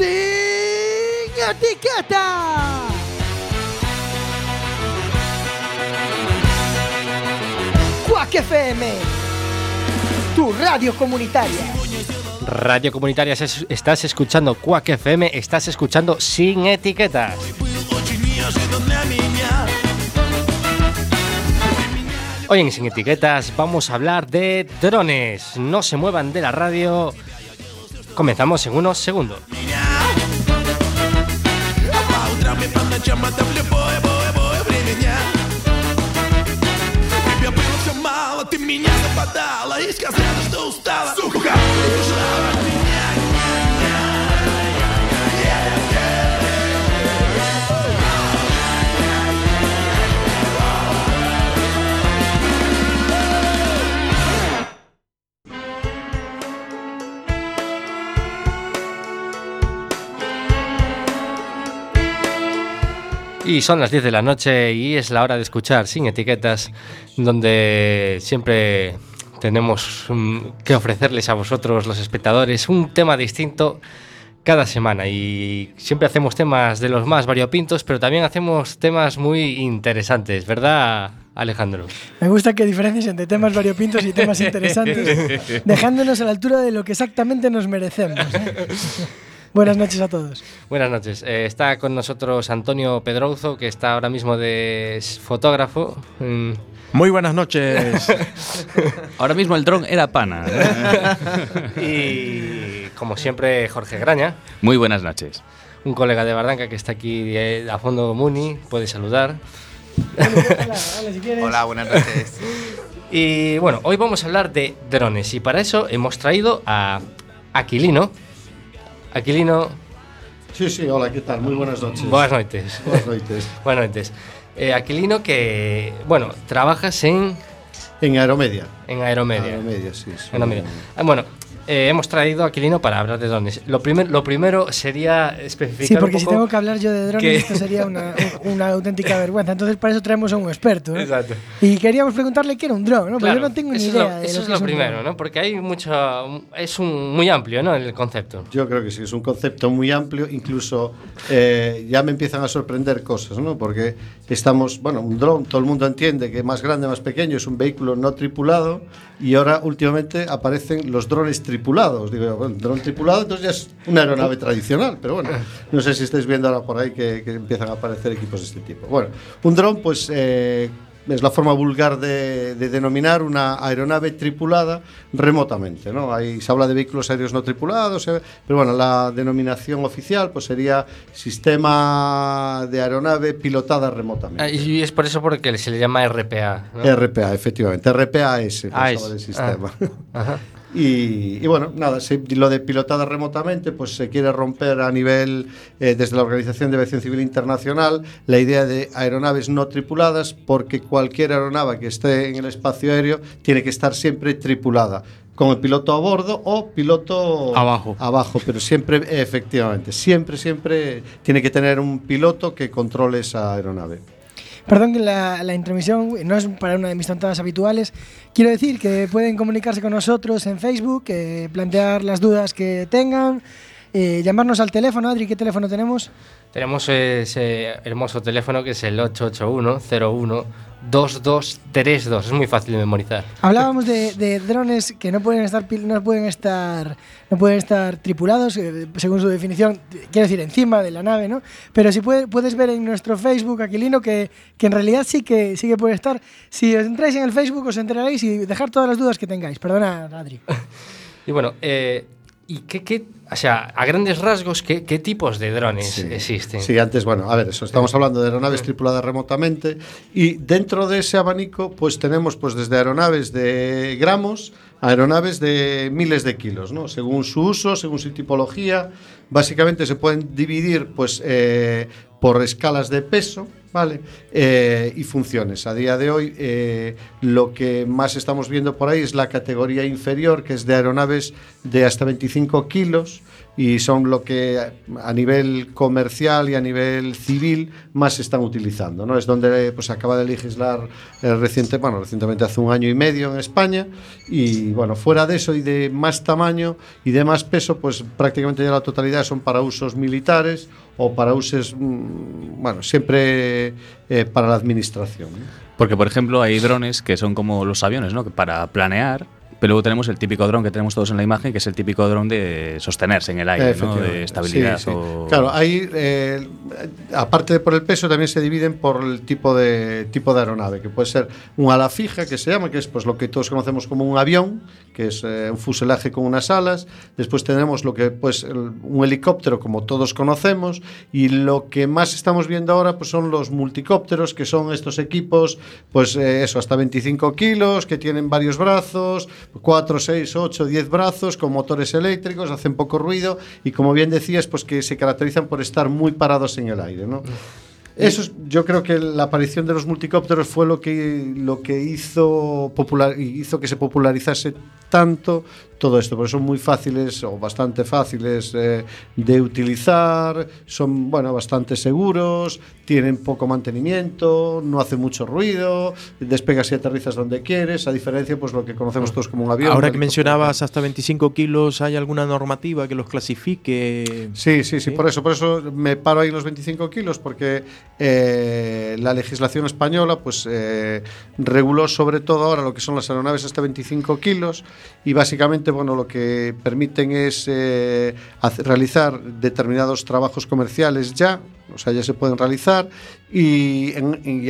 sin etiqueta. Cuac FM, tu radio comunitaria. Radio Comunitaria, es- estás escuchando Quack FM, estás escuchando Sin Etiquetas. Hoy en Sin Etiquetas vamos a hablar de drones. No se muevan de la radio. Comenzamos en unos segundos. чем это в любое, бое, бое время. Тебе было все мало, ты меня нападала И сказала, что устала, сука, убежала Y son las 10 de la noche y es la hora de escuchar Sin Etiquetas, donde siempre tenemos mm, que ofrecerles a vosotros, los espectadores, un tema distinto cada semana. Y siempre hacemos temas de los más variopintos, pero también hacemos temas muy interesantes, ¿verdad, Alejandro? Me gusta que diferencies entre temas variopintos y temas interesantes, dejándonos a la altura de lo que exactamente nos merecemos. ¿eh? Buenas noches a todos. Buenas noches. Eh, está con nosotros Antonio Pedrouzo, que está ahora mismo de fotógrafo. Mm, Muy buenas noches. Ahora mismo el dron era pana. y como siempre, Jorge Graña. Muy buenas noches. un colega de Bardanca que está aquí eh, a fondo Muni, puede saludar. Hola, buenas noches. Y bueno, hoy vamos a hablar de drones y para eso hemos traído a Aquilino. Aquilino. Sí, sí, hola, ¿qué tal? Muy buenas noches. Buenas noches. Buenas noches. buenas noches. Eh, Aquilino que, bueno, trabajas en... En Aeromedia. En Aeromedia. Aeromedia, sí. sí. Aeromedia. Ah, bueno, eh, hemos traído a Aquilino para hablar de drones. Lo, primer, lo primero sería especificar Sí, porque un si poco... tengo que hablar yo de drones, que- esto sería una, una auténtica vergüenza. Entonces, para eso traemos a un experto. ¿eh? Exacto. Y queríamos preguntarle qué era un dron, ¿no? Claro, yo no tengo ni eso es idea. lo- de eso lo es lo un primero. ¿no? Porque hay mucho... Es un, muy amplio, ¿no? El concepto. Yo creo que sí, es un concepto muy amplio, incluso eh, ya me empiezan a sorprender cosas, ¿no? Porque estamos, bueno, un dron, todo el mundo entiende que más grande, más pequeño, es un vehículo no tripulado y ahora últimamente aparecen los drones tripulados. Digo, bueno, dron tripulado entonces ya es una aeronave tradicional, pero bueno, no sé si estáis viendo ahora por ahí que, que empiezan a aparecer equipos de este tipo. Bueno, un dron pues... eh, es la forma vulgar de, de denominar una aeronave tripulada remotamente. ¿no? Ahí se habla de vehículos aéreos no tripulados, eh, pero bueno, la denominación oficial pues sería sistema de aeronave pilotada remotamente. Ah, y es por eso porque se le llama RPA. ¿no? RPA, efectivamente, RPAS, pues, Ah, es- del sistema. ah, ajá. Y, y bueno, nada, se- lo de pilotada remotamente, pues se quiere romper a nivel, eh, desde la Organización de Aviación Civil Internacional, la idea de aeronaves no tripuladas, porque cualquier aeronave que esté en el espacio aéreo tiene que estar siempre tripulada, con el piloto a bordo o piloto Abajo. Abajo, pero siempre, efectivamente, siempre, siempre tiene que tener un piloto que controle esa aeronave. Perdón la, la intromisión no es para una de mis tontadas habituales. Quiero decir que pueden comunicarse con nosotros en Facebook, eh, plantear las dudas que tengan, eh, llamarnos al teléfono. Adri, ¿qué teléfono tenemos? Tenemos ese hermoso teléfono que es el 881-01-2232. Es muy fácil de memorizar. Hablábamos de, de drones que no pueden estar no pueden estar no pueden estar tripulados eh, según su definición quiero decir encima de la nave no pero si puede- puedes ver en nuestro Facebook Aquilino que, que en realidad sí que sí que puede estar si os entráis en el Facebook os enteraréis y dejar todas las dudas que tengáis perdona Adri Y bueno, eh, ¿y qué, qué- o sea, a grandes rasgos, qué, qué tipos de drones existen? Sí, antes, bueno, a ver, eso, estamos hablando de aeronaves tripuladas remotamente y dentro de ese abanico pues tenemos pues desde aeronaves de gramos a aeronaves de miles de kilos, ¿no? Según su uso, según su tipología, básicamente se pueden dividir pues eh, por escalas de peso, ¿vale? Eh, y funciones. A día de hoy, eh, lo que más estamos viendo por ahí es la categoría inferior, que es de aeronaves de hasta 25 kilos y son lo que a nivel comercial y a nivel civil más se están utilizando. ¿no? Es donde pues, acaba de legislar eh, reciente, bueno, recientemente hace un año y medio en España y bueno, fuera de eso y de más tamaño y de más peso, pues prácticamente ya la totalidad son para usos militares o para usos, mm, bueno, siempre eh, para la administración. Porque, por ejemplo, hay drones que son como los aviones, ¿no? Que para planear, pero luego tenemos el típico dron que tenemos todos en la imagen, que es el típico dron de sostenerse en el aire, ¿no? De estabilidad. Sí, sí. o- Claro, ahí, eh, aparte de por el peso, también se dividen por el tipo de, tipo de aeronave, que puede ser un ala fija, que se llama, que es pues, lo que todos conocemos como un avión, que es eh, un fuselaje con unas alas. Después tenemos lo que pues el- un helicóptero, como todos conocemos, y lo que más estamos viendo ahora pues, son los multicópteros, que son estos equipos, pues eh, eso, hasta 25 kilos, que tienen varios brazos, 4, 6, 8, 10 brazos, con motores eléctricos, hacen poco ruido y como bien decías, pues que se caracterizan por estar muy parados en el aire, ¿no? Eso es- yo creo que la aparición de los multicópteros fue lo que, lo que hizo, popular, hizo que se popularizase tanto todo esto, porque son muy fáciles o bastante fáciles eh, de utilizar, son bueno, bastante seguros, tienen poco mantenimiento, no hacen mucho ruido, despegas y aterrizas donde quieres, a diferencia pues lo que conocemos todos como un avión. Ahora que mencionabas hasta 25 kilos, ¿hay alguna normativa que los clasifique? Sí, sí, sí, ¿Sí? por eso, por eso me paro ahí en los 25 kilos, porque eh, la legislación española pues eh, reguló sobre todo ahora lo que son las aeronaves hasta 25 kilos y básicamente bueno lo que permiten es eh, realizar determinados trabajos comerciales ya, o sea ya se pueden realizar y,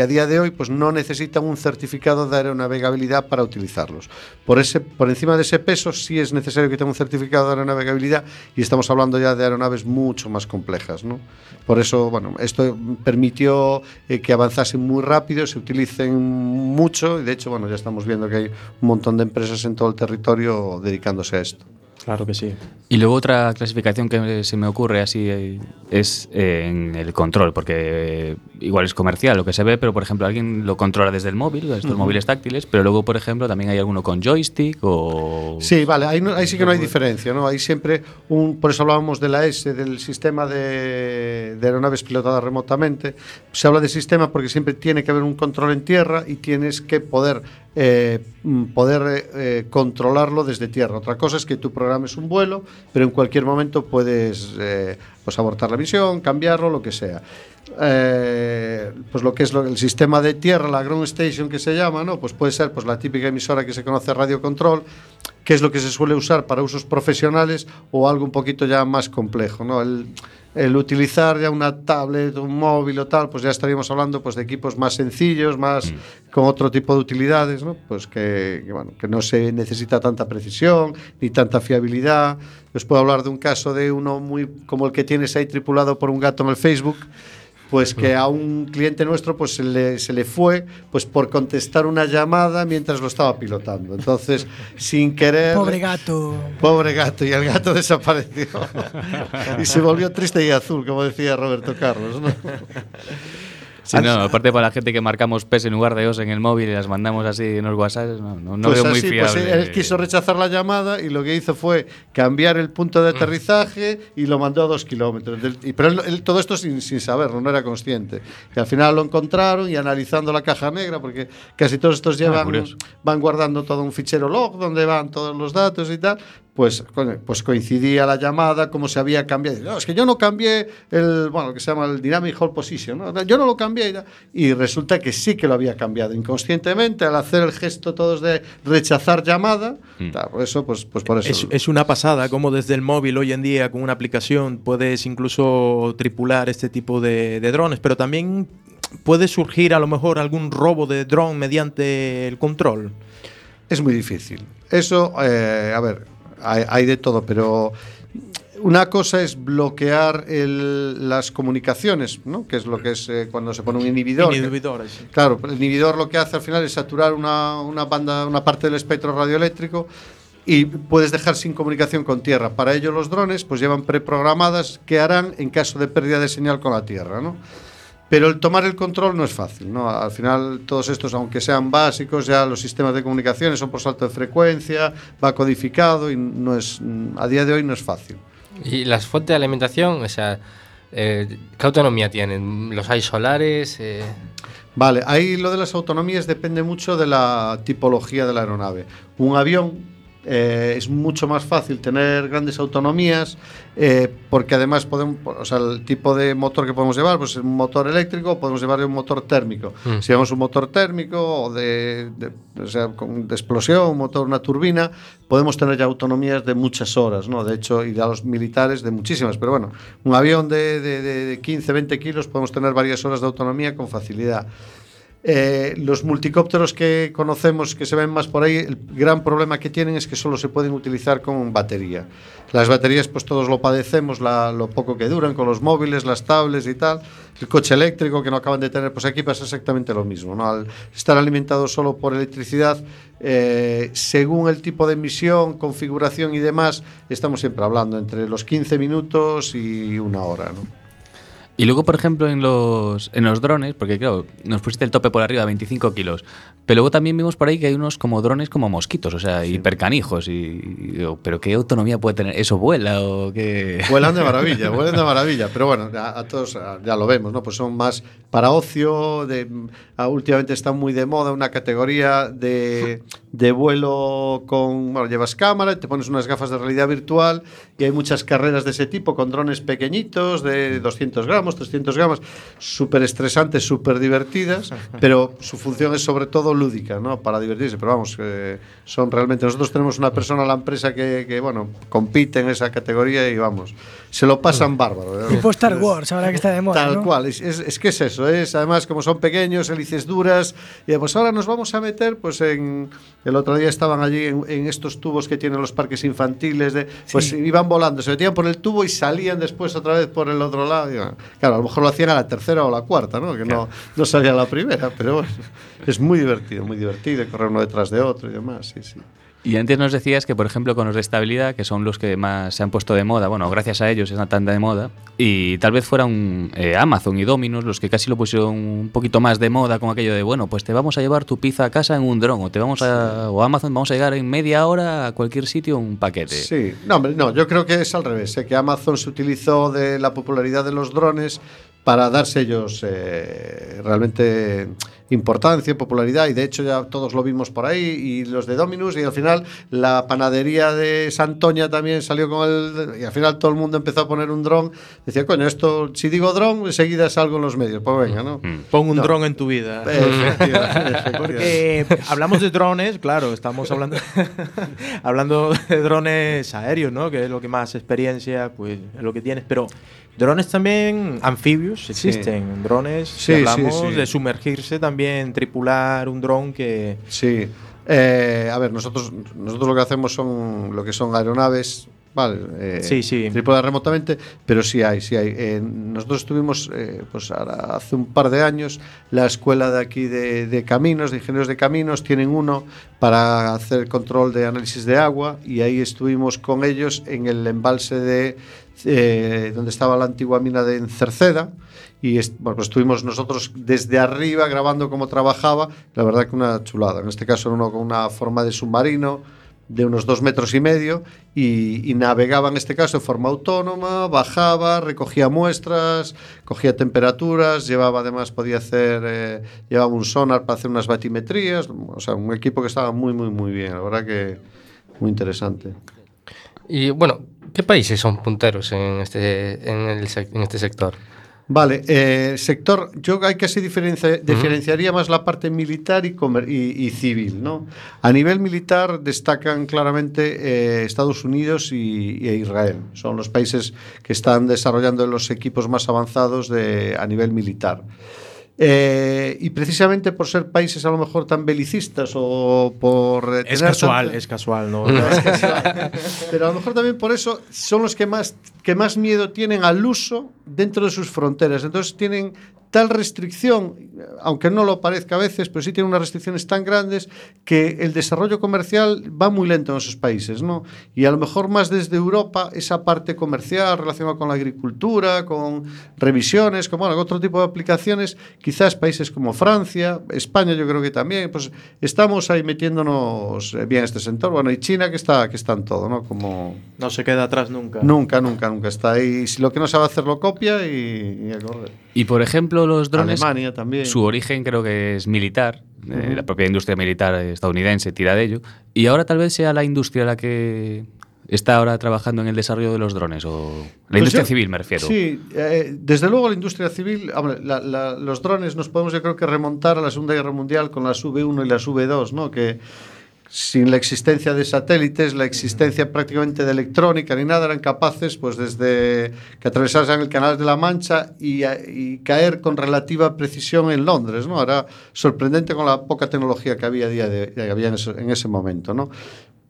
a día de hoy pues no necesitan un certificado de aeronavegabilidad para utilizarlos. Por ese, por encima de ese peso sí es necesario que tenga un certificado de aeronavegabilidad y estamos hablando ya de aeronaves mucho más complejas, ¿no? Por eso, bueno, esto permitió eh, que avanzasen muy rápido, se utilicen mucho y de hecho, bueno, ya estamos viendo que hay un montón de empresas en todo el territorio dedicándose a esto. Claro que sí. Y luego otra clasificación que se me ocurre así eh, es eh, en el control, porque eh, igual es comercial lo que se ve, pero por ejemplo alguien lo controla desde el móvil, estos móviles táctiles, pero luego por ejemplo también hay alguno con joystick o... Sí, vale, ahí, no- ahí sí que no hay diferencia, ¿no? Hay siempre un, por eso hablábamos de la S, del sistema de, de aeronaves pilotadas remotamente. Se habla de sistema porque siempre tiene que haber un control en tierra y tienes que poder, eh, mm, poder eh, controlarlo desde tierra. Otra cosa es que tú programes un vuelo, pero en cualquier momento puedes eh, pues abortar la misión, cambiarlo, lo que sea. Pues lo que es lo- el sistema de tierra, la ground station que se llama, ¿no? Pues puede ser pues la típica emisora que se conoce radio control, que es lo que se suele usar para usos profesionales o algo un poquito ya más complejo, ¿no? El, el utilizar ya una tablet, un móvil o tal, pues ya estaríamos hablando pues de equipos más sencillos, más con otro tipo de utilidades, ¿no? Pues que, que, bueno, que no se necesita tanta precisión ni tanta fiabilidad. Os puedo hablar de un caso de uno muy como el que tienes ahí tripulado por un gato en el Facebook, pues que a un cliente nuestro pues se le, se le fue pues por contestar una llamada mientras lo estaba pilotando. Entonces, sin querer Pobre gato. Pobre gato, y el gato desapareció. y se volvió triste y azul, como decía Roberto Carlos. ¿no? Sí, no, aparte para la gente que marcamos PES en lugar de OS en el móvil y las mandamos así en los WhatsApp, no, no, no Pues veo muy así, pues fiable. él quiso rechazar la llamada y lo que hizo fue cambiar el punto de aterrizaje y lo mandó a dos kilómetros. Pero él, él todo esto sin, sin saberlo, no era consciente. Y al final lo encontraron y analizando la caja negra, porque casi todos estos llevan, curioso. van guardando todo un fichero log donde van todos los datos y tal. Pues, pues coincidía la llamada, como se había cambiado. No, es que yo no cambié el, bueno, lo que se llama el Dynamic Hold Position. ¿no? Yo no lo cambié. y resulta que sí que lo había cambiado inconscientemente al hacer el gesto todos de rechazar llamada. tal, por eso, pues, pues por eso. Es, es una pasada como desde el móvil hoy en día con una aplicación puedes incluso tripular este tipo de, de drones, pero también puede surgir a lo mejor algún robo de dron mediante el control. Es muy difícil. Eso, eh, a ver, hay, hay de todo, pero una cosa es bloquear el- las comunicaciones, ¿no? que es lo que es eh, cuando se pone un inhibidor. Inhibidores, sí. Claro, el inhibidor lo que hace al final es saturar una, una banda, una parte del espectro radioeléctrico y puedes dejar sin comunicación con tierra. Para ello los drones pues llevan preprogramadas qué harán en caso de pérdida de señal con la tierra, ¿no? Pero el tomar el control no es fácil, ¿no? Al final todos estos, aunque sean básicos, ya los sistemas de comunicaciones son por salto de frecuencia, va codificado y no es, a día de hoy no es fácil. Y las fuentes de alimentación, o sea, eh, ¿qué autonomía tienen? ¿Los hay solares? Eh, Vale, ahí lo de las autonomías depende mucho de la tipología de la aeronave. Un avión eh, es mucho más fácil tener grandes autonomías eh, porque además podemos, o sea, el tipo de motor que podemos llevar, pues es un motor eléctrico, podemos llevar un motor térmico. Mm. Si llevamos un motor térmico o de, de- o sea, con, de explosión, un motor, una turbina, podemos tener ya autonomías de muchas horas, ¿no? De hecho, y a los militares de muchísimas, pero bueno, un avión de- de 15, 20 kilos podemos tener varias horas de autonomía con facilidad. Eh, los multicópteros que conocemos, que se ven más por ahí, el gran problema que tienen es que solo se pueden utilizar con batería. Las baterías, pues todos lo padecemos, la- lo poco que duran con los móviles, las tablets y tal. El coche eléctrico que no acaban de tener, pues aquí pasa exactamente lo mismo. ¿no? Al estar alimentado solo por electricidad, eh, según el tipo de emisión, configuración y demás, estamos siempre hablando entre los 15 minutos y una hora. ¿no? Y luego, por ejemplo, en los, en los drones, porque claro, nos pusiste el tope por arriba, 25 kilos. Pero luego también vimos por ahí que hay unos como drones como mosquitos, o sea, hipercanijos. Y, y digo, ¿pero qué autonomía puede tener? ¿Eso vuela o qué? Vuelan de maravilla, vuelan de maravilla, pero bueno, a, a todos a- ya lo vemos, ¿no? Pues son más para ocio, de, a- últimamente está muy de moda una categoría de, de vuelo con, bueno, llevas cámara, te pones unas gafas de realidad virtual y hay muchas carreras de ese tipo con drones pequeñitos de 200 gramos, 300 gramos, súper estresantes, súper divertidas, pero su función es sobre todo lúdica, ¿no? Para divertirse, pero vamos, eh, son realmente, nosotros tenemos una persona en la empresa que, que, bueno, compite en esa categoría y vamos, se lo pasan bárbaro. ¿eh? Tipo Star Wars, ahora que está de moda. Tal ¿no? cual, es, es, es que es eso, es además como son pequeños, hélices duras, y pues ahora nos vamos a meter, pues en, el otro día estaban allí en, en estos tubos que tienen los parques infantiles, de, pues iban volando, se metían por el tubo y salían después otra vez por el otro lado. claro, a lo mejor lo hacían a la tercera o la cuarta, ¿no? que no, no salía a la primera, pero bueno, es muy divertido, muy divertido, correr uno detrás de otro y demás, sí, sí. Y antes nos decías que, por ejemplo, con los de estabilidad, que son los que más se han puesto de moda, bueno, gracias a ellos están tan de moda, y tal vez fueran eh, Amazon y Domino's los que casi lo pusieron un poquito más de moda con aquello de, bueno, pues te vamos a llevar tu pizza a casa en un dron, o te vamos a, o Amazon vamos a llegar en media hora a cualquier sitio un paquete. Sí, no, hombre, no, yo creo que es al revés, sé que Amazon se utilizó de la popularidad de los drones para darse ellos eh, realmente importancia, popularidad y de hecho ya todos lo vimos por ahí y los de Dominus y al final la panadería de Santoña también salió con el y al final todo el mundo empezó a poner un dron decía coño esto si digo dron enseguida salgo en los medios pues venga no Pon un No. dron en tu vida. Porque hablamos de drones, claro, estamos hablando hablando de drones aéreos, ¿no? Que es lo que más experiencia, pues, es lo que tienes. Pero drones también anfibios existen. Drones, si Sí, sí, hablamos sí. de sumergirse también, tripular un dron que... Sí. Eh, a ver, nosotros, nosotros lo que hacemos son lo que son aeronaves, vale, eh, Sí, sí. tripuladas remotamente, pero sí hay, sí hay. Eh, nosotros tuvimos, pues ahora, hace un par de años, la escuela de aquí de, de caminos, de ingenieros de caminos, tienen uno para hacer control de análisis de agua y ahí estuvimos con ellos en el embalse de donde estaba la antigua mina de Cerceda y est- bueno, pues estuvimos nosotros desde arriba grabando cómo trabajaba, la verdad que una chulada, en este caso era uno con una forma de submarino de unos dos metros y medio y, y navegaba en este caso de forma autónoma, bajaba, recogía muestras, cogía temperaturas, llevaba además, podía hacer, eh, llevaba un sonar para hacer unas batimetrías, o sea, un equipo que estaba muy, muy, muy bien, la verdad que muy interesante. Y bueno, ¿qué países son punteros en este, en el en este sector? Vale, eh, sector, yo hay que se diferencia- diferenciaría más la parte militar y, comer- y, y civil, ¿no? A nivel militar destacan claramente eh, Estados Unidos y, e Israel. Son los países que están desarrollando los equipos más avanzados de, a nivel militar. Eh, y precisamente por ser países a lo mejor tan belicistas o por... eh, Es casual, es casual, ¿no? Pero a lo mejor también por eso son los que más que más miedo tienen al uso dentro de sus fronteras. Entonces tienen tal restricción, aunque no lo parezca a veces, pero sí tienen unas restricciones tan grandes que el desarrollo comercial va muy lento en esos países, ¿no? Y a lo mejor más desde Europa, esa parte comercial relacionada con la agricultura, con revisiones, con, bueno, otro tipo de aplicaciones, quizás países como Francia, España yo creo que también, pues estamos ahí metiéndonos bien en este sector, bueno, y China que está, que está en todo, ¿no? Como... No se queda atrás nunca. Nunca, nunca, nunca está ahí. Si lo que no sabe hacer lo copia y, y a correr. Y por ejemplo, los drones, Alemania también. su origen creo que es militar. eh, la propia industria militar estadounidense tira de ello. Y ahora tal vez sea la industria la que está ahora trabajando en el desarrollo de los drones, o la Pues industria yo- civil me refiero. Sí, eh, desde luego la industria civil, hombre, la- la- los drones nos podemos yo creo que remontar a la Segunda Guerra Mundial con las V1 y las V2, ¿no? Que sin la existencia de satélites, la existencia prácticamente de electrónica ni nada, eran capaces, pues desde que atravesasen el Canal de la Mancha y, y caer con relativa precisión en Londres, ¿no? Era sorprendente con la poca tecnología que había, día de, que había en, ese, en ese momento, ¿no?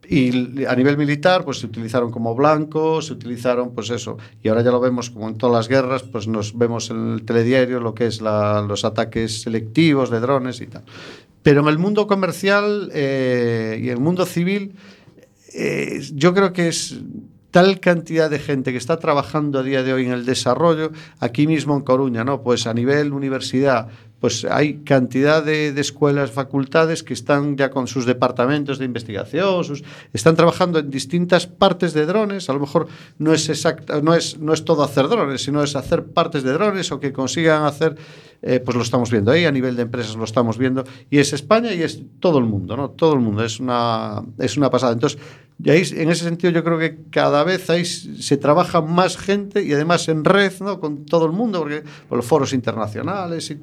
Y a nivel militar, pues se utilizaron como blancos, se utilizaron, pues eso. Y ahora ya lo vemos como en todas las guerras, pues nos vemos en el telediario lo que es la- los ataques selectivos de drones y tal. Pero en el mundo comercial eh, y el mundo civil, eh, yo creo que es tal cantidad de gente que está trabajando a día de hoy en el desarrollo, aquí mismo en Coruña, ¿no? Pues a nivel universidad, pues hay cantidad de, escuelas, facultades que están ya con sus departamentos de investigación, están trabajando en distintas partes de drones, a lo mejor no es no es, no es todo hacer drones, sino es hacer partes de drones o que consigan hacer, eh, pues lo estamos viendo ahí, a nivel de empresas lo estamos viendo, y es España y es todo el mundo, ¿no? Todo el mundo, es una, es una pasada. Entonces, y ahí, en ese sentido, yo creo que cada vez ahí se trabaja más gente y además en red, ¿no? Con todo el mundo, porque por los foros internacionales y,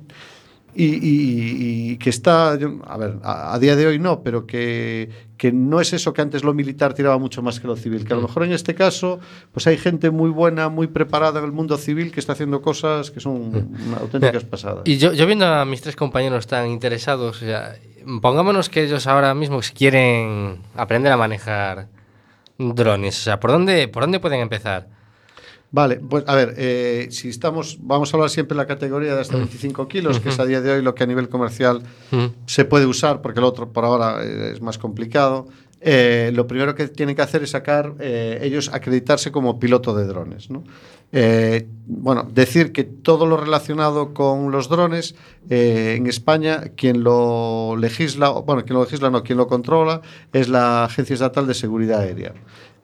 y, y- y que está, a ver, a, a día de hoy no, pero que, que no es eso que antes lo militar tiraba mucho más que lo civil, que a lo mejor en este caso, pues hay gente muy buena, muy preparada en el mundo civil que está haciendo cosas que son una- auténticas pasadas. Y yo, yo viendo a mis tres compañeros tan interesados, o sea, pongámonos que ellos ahora mismo quieren aprender a manejar drones. O sea, ¿por dónde, por dónde pueden empezar? Vale, pues a ver, eh, si estamos, vamos a hablar siempre de la categoría de hasta 25 kilos, que es a día de hoy lo que a nivel comercial Mm. se puede usar, porque el otro por ahora eh, es más complicado. Eh, lo primero que tienen que hacer es sacar, eh, ellos acreditarse como piloto de drones. ¿no? Eh, bueno, decir que todo lo relacionado con los drones, en España, quien lo legisla, bueno, quien lo legisla no, quien lo controla, es la Agencia Estatal de Seguridad Aérea.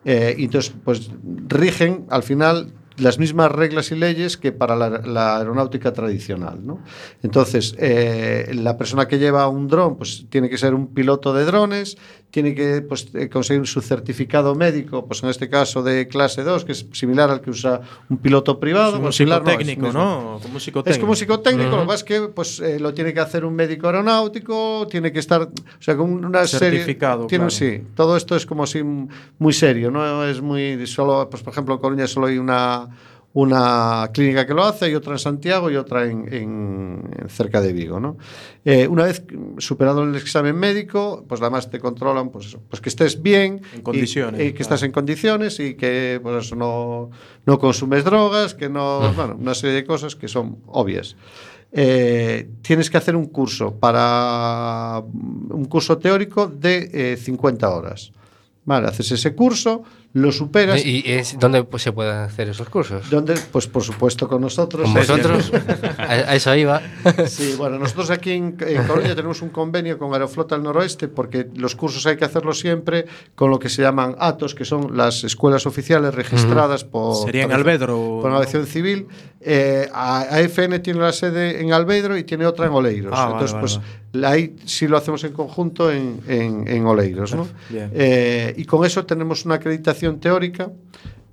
Eh, y entonces, pues rigen al final las mismas reglas y leyes que para la, aeronáutica tradicional. ¿no? Entonces, eh, la persona que lleva un dron pues, tiene que ser un piloto de drones, tiene que pues, eh, conseguir su certificado médico, pues en este caso de clase 2, que es similar al que usa un piloto privado. Como un similar no, es psicotécnico. ¿no? Como un Es psicotécnico. como psicotécnico, lo que pasa es que pues, eh, lo tiene que hacer un médico aeronáutico, tiene que estar, o sea, con una serie... Certificado, Tiene, claro. Sí, todo esto es como así m- muy serio, no es muy... Solo, pues por ejemplo, en Coruña solo hay una, una clínica que lo hace y otra en Santiago y otra en, en- en cerca de Vigo, ¿no? Eh, una vez superado el examen médico, pues además te controlan, pues eso, pues que estés bien... En y- condiciones, Y, que claro. estás en condiciones y que pues eso, no, no consumes drogas, que no... Bueno, una serie de cosas que son obvias. Eh, tienes que hacer un curso para un curso teórico de eh, 50 horas. Vale, haces ese curso, lo superas. ¿Y es, dónde pues, se pueden hacer esos cursos? ¿Dónde? Pues por supuesto con nosotros. ¿Con vosotros? a, eso iba. Sí, bueno, nosotros aquí en, en Coruña tenemos un convenio con Aeroflota del Noroeste porque los cursos hay que hacerlos siempre con lo que se llaman ATOS, que son las escuelas oficiales registradas por... Sería en Albedro, Por aviación civil. Eh, a- AFN tiene la sede en Albedro y tiene otra en Oleiros. Ah, vale, Entonces, vale, pues vale. ahí sí lo hacemos en conjunto en, en, en Oleiros. ¿no? Bien. Eh, y con eso tenemos una acreditación teórica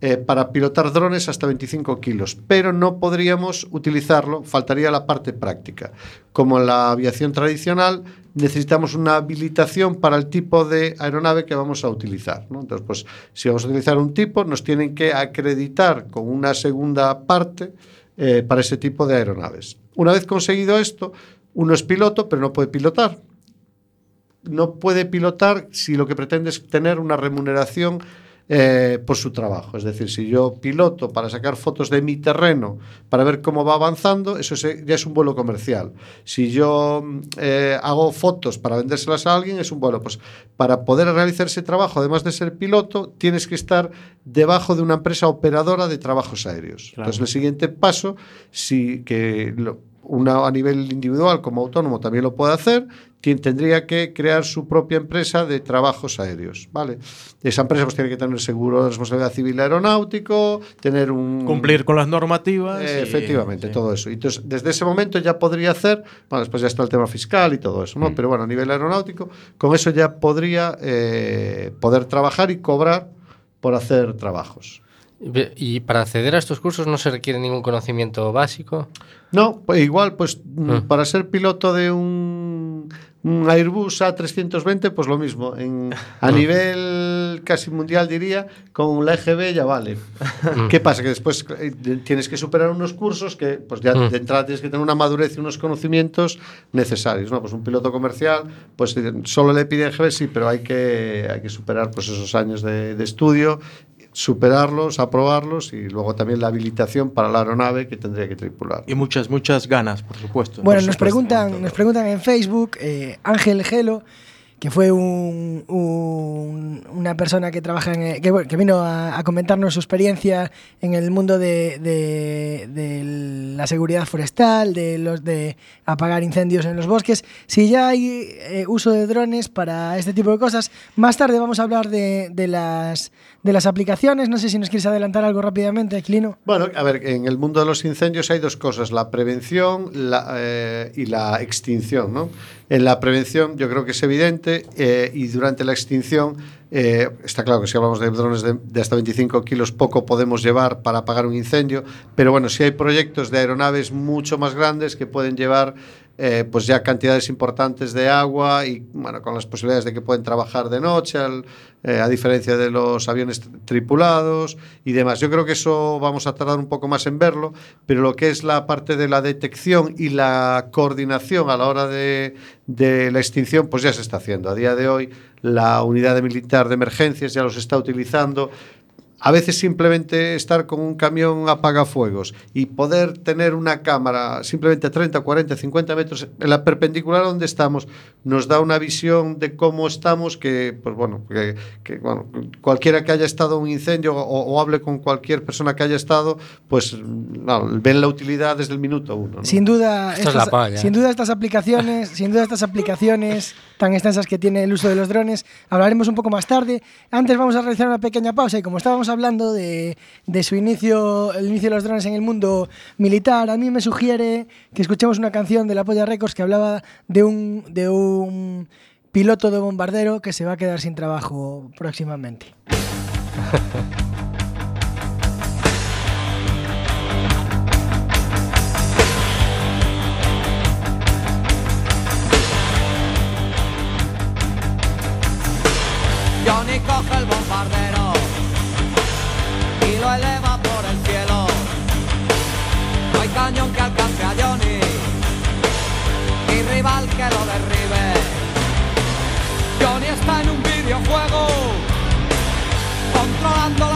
eh, para pilotar drones hasta 25 kilos, pero no podríamos utilizarlo, faltaría la parte práctica. Como en la aviación tradicional, necesitamos una habilitación para el tipo de aeronave que vamos a utilizar. Entonces, pues, si vamos a utilizar un tipo, nos tienen que acreditar con una segunda parte eh, para ese tipo de aeronaves. Una vez conseguido esto, uno es piloto, pero no puede pilotar no puede pilotar si lo que pretende es tener una remuneración eh, por su trabajo. Es decir, si yo piloto para sacar fotos de mi terreno, para ver cómo va avanzando, eso es- ya es un vuelo comercial. Si yo eh, hago fotos para vendérselas a alguien, es un vuelo. Pues para poder realizar ese trabajo, además de ser piloto, tienes que estar debajo de una empresa operadora de trabajos aéreos. Entonces, el siguiente paso, si que lo- una a nivel individual como autónomo también lo puede hacer, quien tendría que crear su propia empresa de trabajos aéreos, ¿vale? Esa empresa pues tiene que tener seguro de responsabilidad civil aeronáutico, tener un Cumplir con las normativas. eh, y- efectivamente, sí. todo eso. Entonces, desde ese momento ya podría hacer, bueno, después ya está el tema fiscal y todo eso, ¿no? Pero bueno, a nivel aeronáutico, con eso ya podría eh, poder trabajar y cobrar por hacer trabajos. Y para acceder a estos cursos no se requiere ningún conocimiento básico. No, pues igual, pues mm, Ah. para ser piloto de un, un Airbus A320, pues lo mismo. En, a Ah. nivel casi mundial diría, con la EGB ya vale. ¿Qué pasa? Que después eh, tienes que superar unos cursos que pues ya de entrada tienes que tener una madurez y unos conocimientos necesarios. ¿no? Pues un piloto comercial, pues eh, solo le pide EGB, sí, pero hay que, hay que superar pues esos años de, de estudio superarlos, aprobarlos y luego también la habilitación para la aeronave que tendría que tripular. Y muchas, muchas ganas, por supuesto. Bueno, Por nos supuesto. preguntan, nos preguntan en Facebook, eh, Ángel Gelo, que fue un- un- una persona que trabaja en, que, vino a, a comentarnos su experiencia en el mundo de, de- de la seguridad forestal, de los de apagar incendios en los bosques. Si ya hay eh, uso de drones para este tipo de cosas, más tarde vamos a hablar de, de las de las aplicaciones. No sé si nos quieres adelantar algo rápidamente, Aquilino. Bueno, a ver, en el mundo de los incendios hay dos cosas, la prevención eh, y la extinción. ¿no? En la prevención yo creo que es evidente eh, y durante la extinción eh, está claro que si hablamos de drones de, de hasta 25 kilos poco podemos llevar para apagar un incendio, pero bueno, si hay proyectos de aeronaves mucho más grandes que pueden llevar eh, pues ya cantidades importantes de agua y bueno, con las posibilidades de que pueden trabajar de noche, eh, a diferencia de los aviones tri- tripulados y demás. Yo creo que eso vamos a tardar un poco más en verlo, pero lo que es la parte de la detección y la coordinación a la hora de, de la extinción, pues ya se está haciendo. A día de hoy la unidad militar de emergencias ya los está utilizando. A veces simplemente estar con un camión apagafuegos y poder tener una cámara simplemente a 30, 40, 50 metros en la perpendicular donde estamos nos da una visión de cómo estamos que, pues bueno, que, que, bueno cualquiera que haya estado en un incendio o, o hable con cualquier persona que haya estado, pues no, ven la utilidad desde el minuto uno. ¿no? Sin duda, Esto es la sin duda estas aplicaciones, sin duda estas aplicaciones tan extensas que tiene el uso de los drones, hablaremos un poco más tarde. Antes vamos a realizar una pequeña pausa y como estábamos hablando de, de su inicio, el inicio de los drones en el mundo militar, a mí me sugiere que escuchemos una canción de La Polla Records que hablaba de un, de un piloto de bombardero que se va a quedar sin trabajo próximamente. lo eleva por el cielo. No hay cañón que alcance a Johnny, ni rival que lo derribe. Johnny está en un videojuego, controlando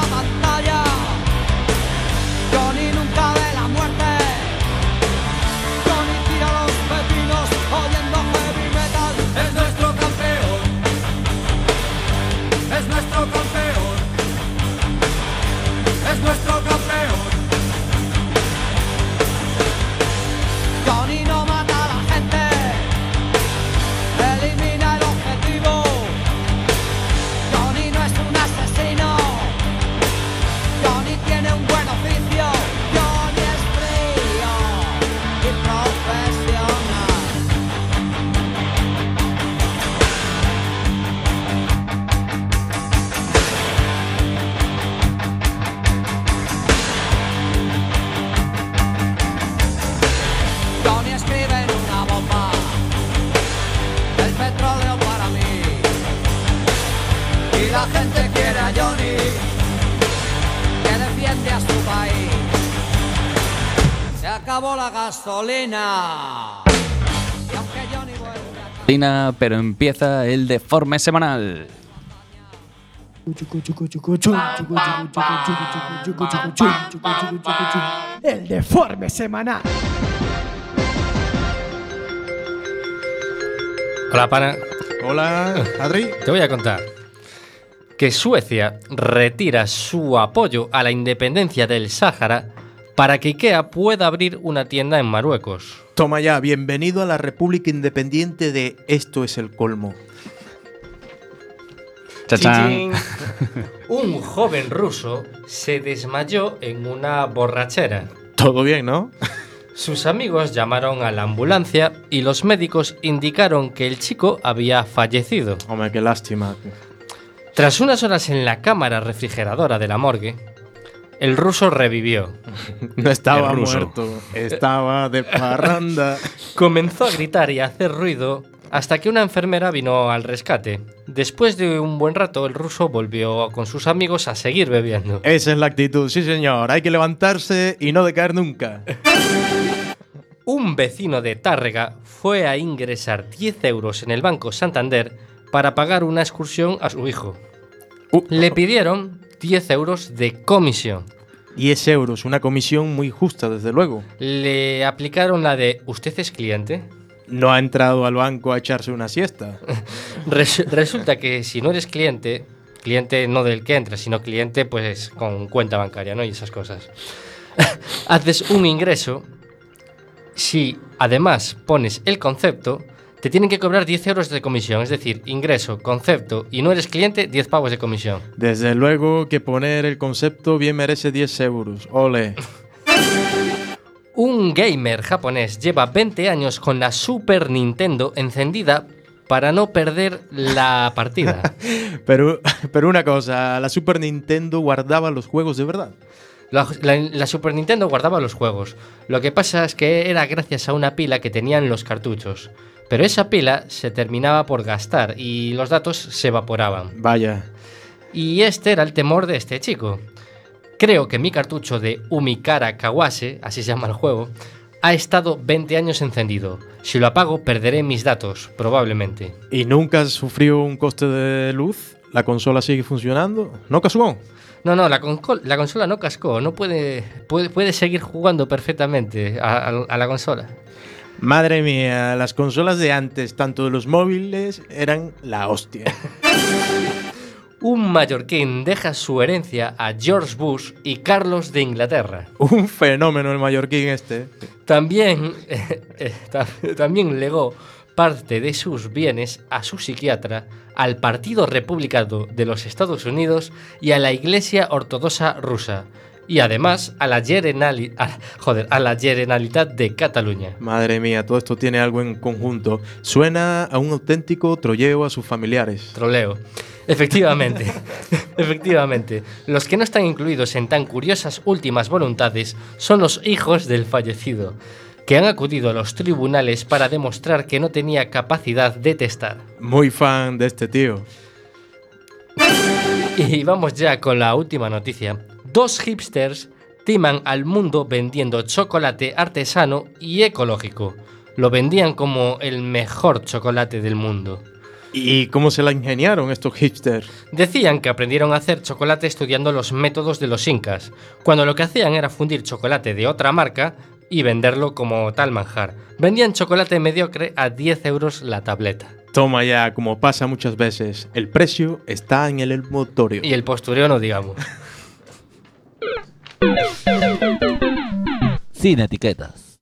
gasolina y aunque Johnny vuelve a Lina, pero empieza el deforme semanal. El deforme semanal. Hola, pana. Hola, Adri. Te voy a contar que Suecia retira su apoyo a la independencia del Sáhara para que IKEA pueda abrir una tienda en Marruecos. Toma ya, bienvenido a la República Independiente de Esto es el colmo. Chachán. Un joven ruso se desmayó en una borrachera. Todo bien, ¿no? Sus amigos llamaron a la ambulancia y los médicos indicaron que el chico había fallecido. Hombre, qué lástima. Tras unas horas en la cámara refrigeradora de la morgue, el ruso revivió. No estaba muerto, estaba de parranda. Comenzó a gritar y a hacer ruido hasta que una enfermera vino al rescate. Después de un buen rato, el ruso volvió con sus amigos a seguir bebiendo. Esa es la actitud, sí señor. Hay que levantarse y no decaer nunca. Un vecino de Tárrega fue a ingresar 10 euros en el Banco Santander para pagar una excursión a su hijo. Uh. Le pidieron 10 euros de comisión. 10 euros, una comisión muy justa, desde luego. Le aplicaron la de ¿usted es cliente? No ha entrado al banco a echarse una siesta. Res- resulta que si no eres cliente, cliente no del que entra, sino cliente pues con cuenta bancaria, ¿no? Y esas cosas. Haces un ingreso, si además pones el concepto, te tienen que cobrar 10 euros de comisión, es decir, ingreso, concepto y no eres cliente, 10 pavos de comisión. Desde luego que poner el concepto bien merece 10 euros. Ole. Un gamer japonés lleva 20 años con la Super Nintendo encendida para no perder la partida. Pero, pero una cosa, la Super Nintendo guardaba los juegos de verdad. La, la- la Super Nintendo guardaba los juegos. Lo que pasa es que era gracias a una pila que tenían los cartuchos. Pero esa pila se terminaba por gastar y los datos se evaporaban. Vaya. Y este era el temor de este chico. Creo que mi cartucho de Umikara Kawase, así se llama el juego, ha estado 20 años encendido. Si lo apago perderé mis datos, probablemente. ¿Y nunca sufrió un coste de luz? ¿La consola sigue funcionando? ¿No casugón? No, no, la, conco- la consola no cascó, no puede, puede, puede seguir jugando perfectamente a- a- a la consola. Madre mía, las consolas de antes, tanto de los móviles, eran la hostia. Un mallorquín deja su herencia a George Bush y Carlos de Inglaterra. Un fenómeno el mallorquín este. También, eh, ta- también legó parte de sus bienes a su psiquiatra, al Partido Republicano de los Estados Unidos y a la Iglesia Ortodoxa rusa. Y además a la, Generali- a- joder, a la Generalitat de Cataluña. Madre mía, todo esto tiene algo en conjunto. Suena a un auténtico trolleo a sus familiares. Troleo. Efectivamente, efectivamente. Los que no están incluidos en tan curiosas últimas voluntades son los hijos del fallecido, que han acudido a los tribunales para demostrar que no tenía capacidad de testar. Muy fan de este tío. Y vamos ya con la última noticia. Dos hipsters timan al mundo vendiendo chocolate artesano y ecológico. Lo vendían como el mejor chocolate del mundo. ¿Y cómo se la ingeniaron estos hipsters? Decían que aprendieron a hacer chocolate estudiando los métodos de los incas, cuando lo que hacían era fundir chocolate de otra marca y venderlo como tal manjar. Vendían chocolate mediocre a 10 euros la tableta. Toma ya, como pasa muchas veces, el precio está en el envoltorio. Y el postureo no digamos. Sin etiquetas.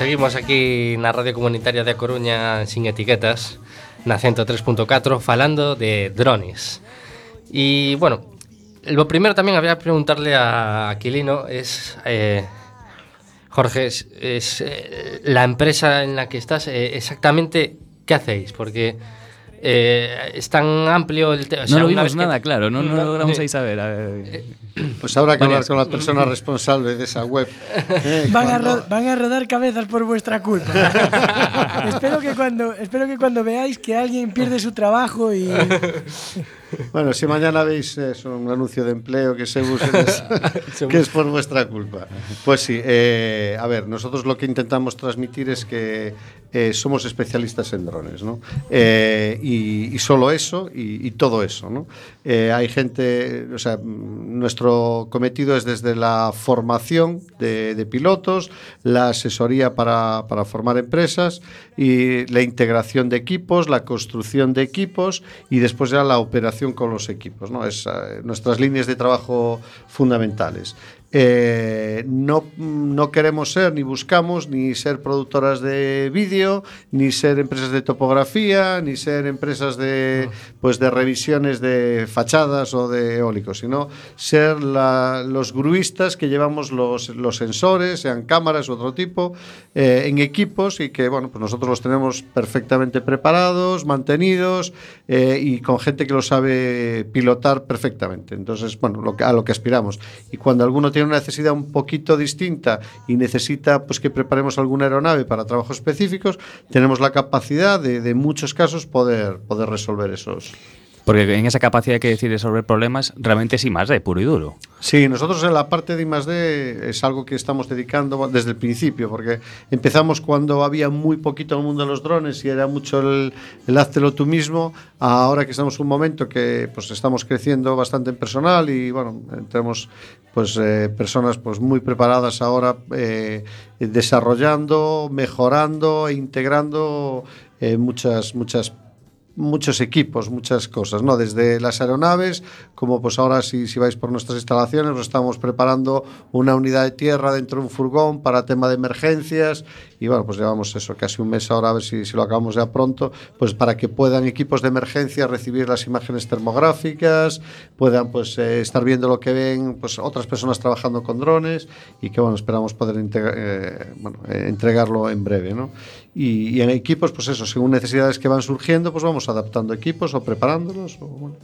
Seguimos aquí na Radio Comunitaria de Coruña sin etiquetas, na 103.4, falando de drones. Y bueno, lo primero también había que preguntarle a Aquilino es... eh, Jorge, es, es, eh, la empresa en la que estás, eh, exactamente, ¿qué hacéis? Porque eh, es tan amplio el tema. No lo vimos nada, claro, no, no lo logramos ahí saber. a ver. Pues habrá que hablar con la persona responsable de esa web. Eh, cuando- van a rodar cabezas por vuestra culpa. espero, que cuando, espero que cuando veáis que alguien pierde su trabajo y... Bueno, si mañana veis eso, un anuncio de empleo que se es, que es por vuestra culpa. Pues sí, eh, a ver, nosotros lo que intentamos transmitir es que eh, somos especialistas en drones, ¿no? Eh, y, y solo eso y, y todo eso, ¿no? Eh, hay gente, o sea, nuestro cometido es desde la formación de, de pilotos, la asesoría para, para formar empresas y la integración de equipos, la construcción de equipos y después ya la operación con los equipos, ¿no? Es nuestras líneas de trabajo fundamentales. Eh, no, no queremos ser ni buscamos ni ser productoras de vídeo, ni ser empresas de topografía, ni ser empresas de, pues de revisiones de fachadas o de eólicos, sino ser los gruistas que llevamos los, los sensores, sean cámaras u otro tipo, eh, en equipos y que bueno, pues nosotros los tenemos perfectamente preparados, mantenidos eh, y con gente que lo sabe pilotar perfectamente. Entonces, bueno, lo que, a lo que aspiramos. Y cuando alguno tiene una necesidad un poquito distinta y necesita pues que preparemos alguna aeronave para trabajos específicos, tenemos la capacidad de, de muchos casos poder, poder resolver esos. Porque en esa capacidad que decir de resolver problemas, realmente es I más D, puro y duro. Sí, nosotros en la parte de I+D es algo que estamos dedicando desde el principio, porque empezamos cuando había muy poquito en el mundo de los drones y era mucho el, el háztelo tú mismo, ahora que estamos en un momento que pues estamos creciendo bastante en personal y bueno, tenemos pues eh, personas pues muy preparadas ahora eh, desarrollando, mejorando e integrando eh, muchas muchas muchos equipos, muchas cosas, ¿no? Desde las aeronaves, como pues ahora si, si vais por nuestras instalaciones, nos estamos preparando una unidad de tierra dentro de un furgón para tema de emergencias y bueno, pues llevamos eso, casi un mes ahora, a ver si, si lo acabamos ya pronto, pues para que puedan equipos de emergencia recibir las imágenes termográficas, puedan pues eh, estar viendo lo que ven pues otras personas trabajando con drones y que bueno, esperamos poder eh, bueno, eh, entregarlo en breve, ¿no? Y, y en equipos, pues eso, según necesidades que van surgiendo, pues vamos adaptando equipos o preparándolos. O, bueno.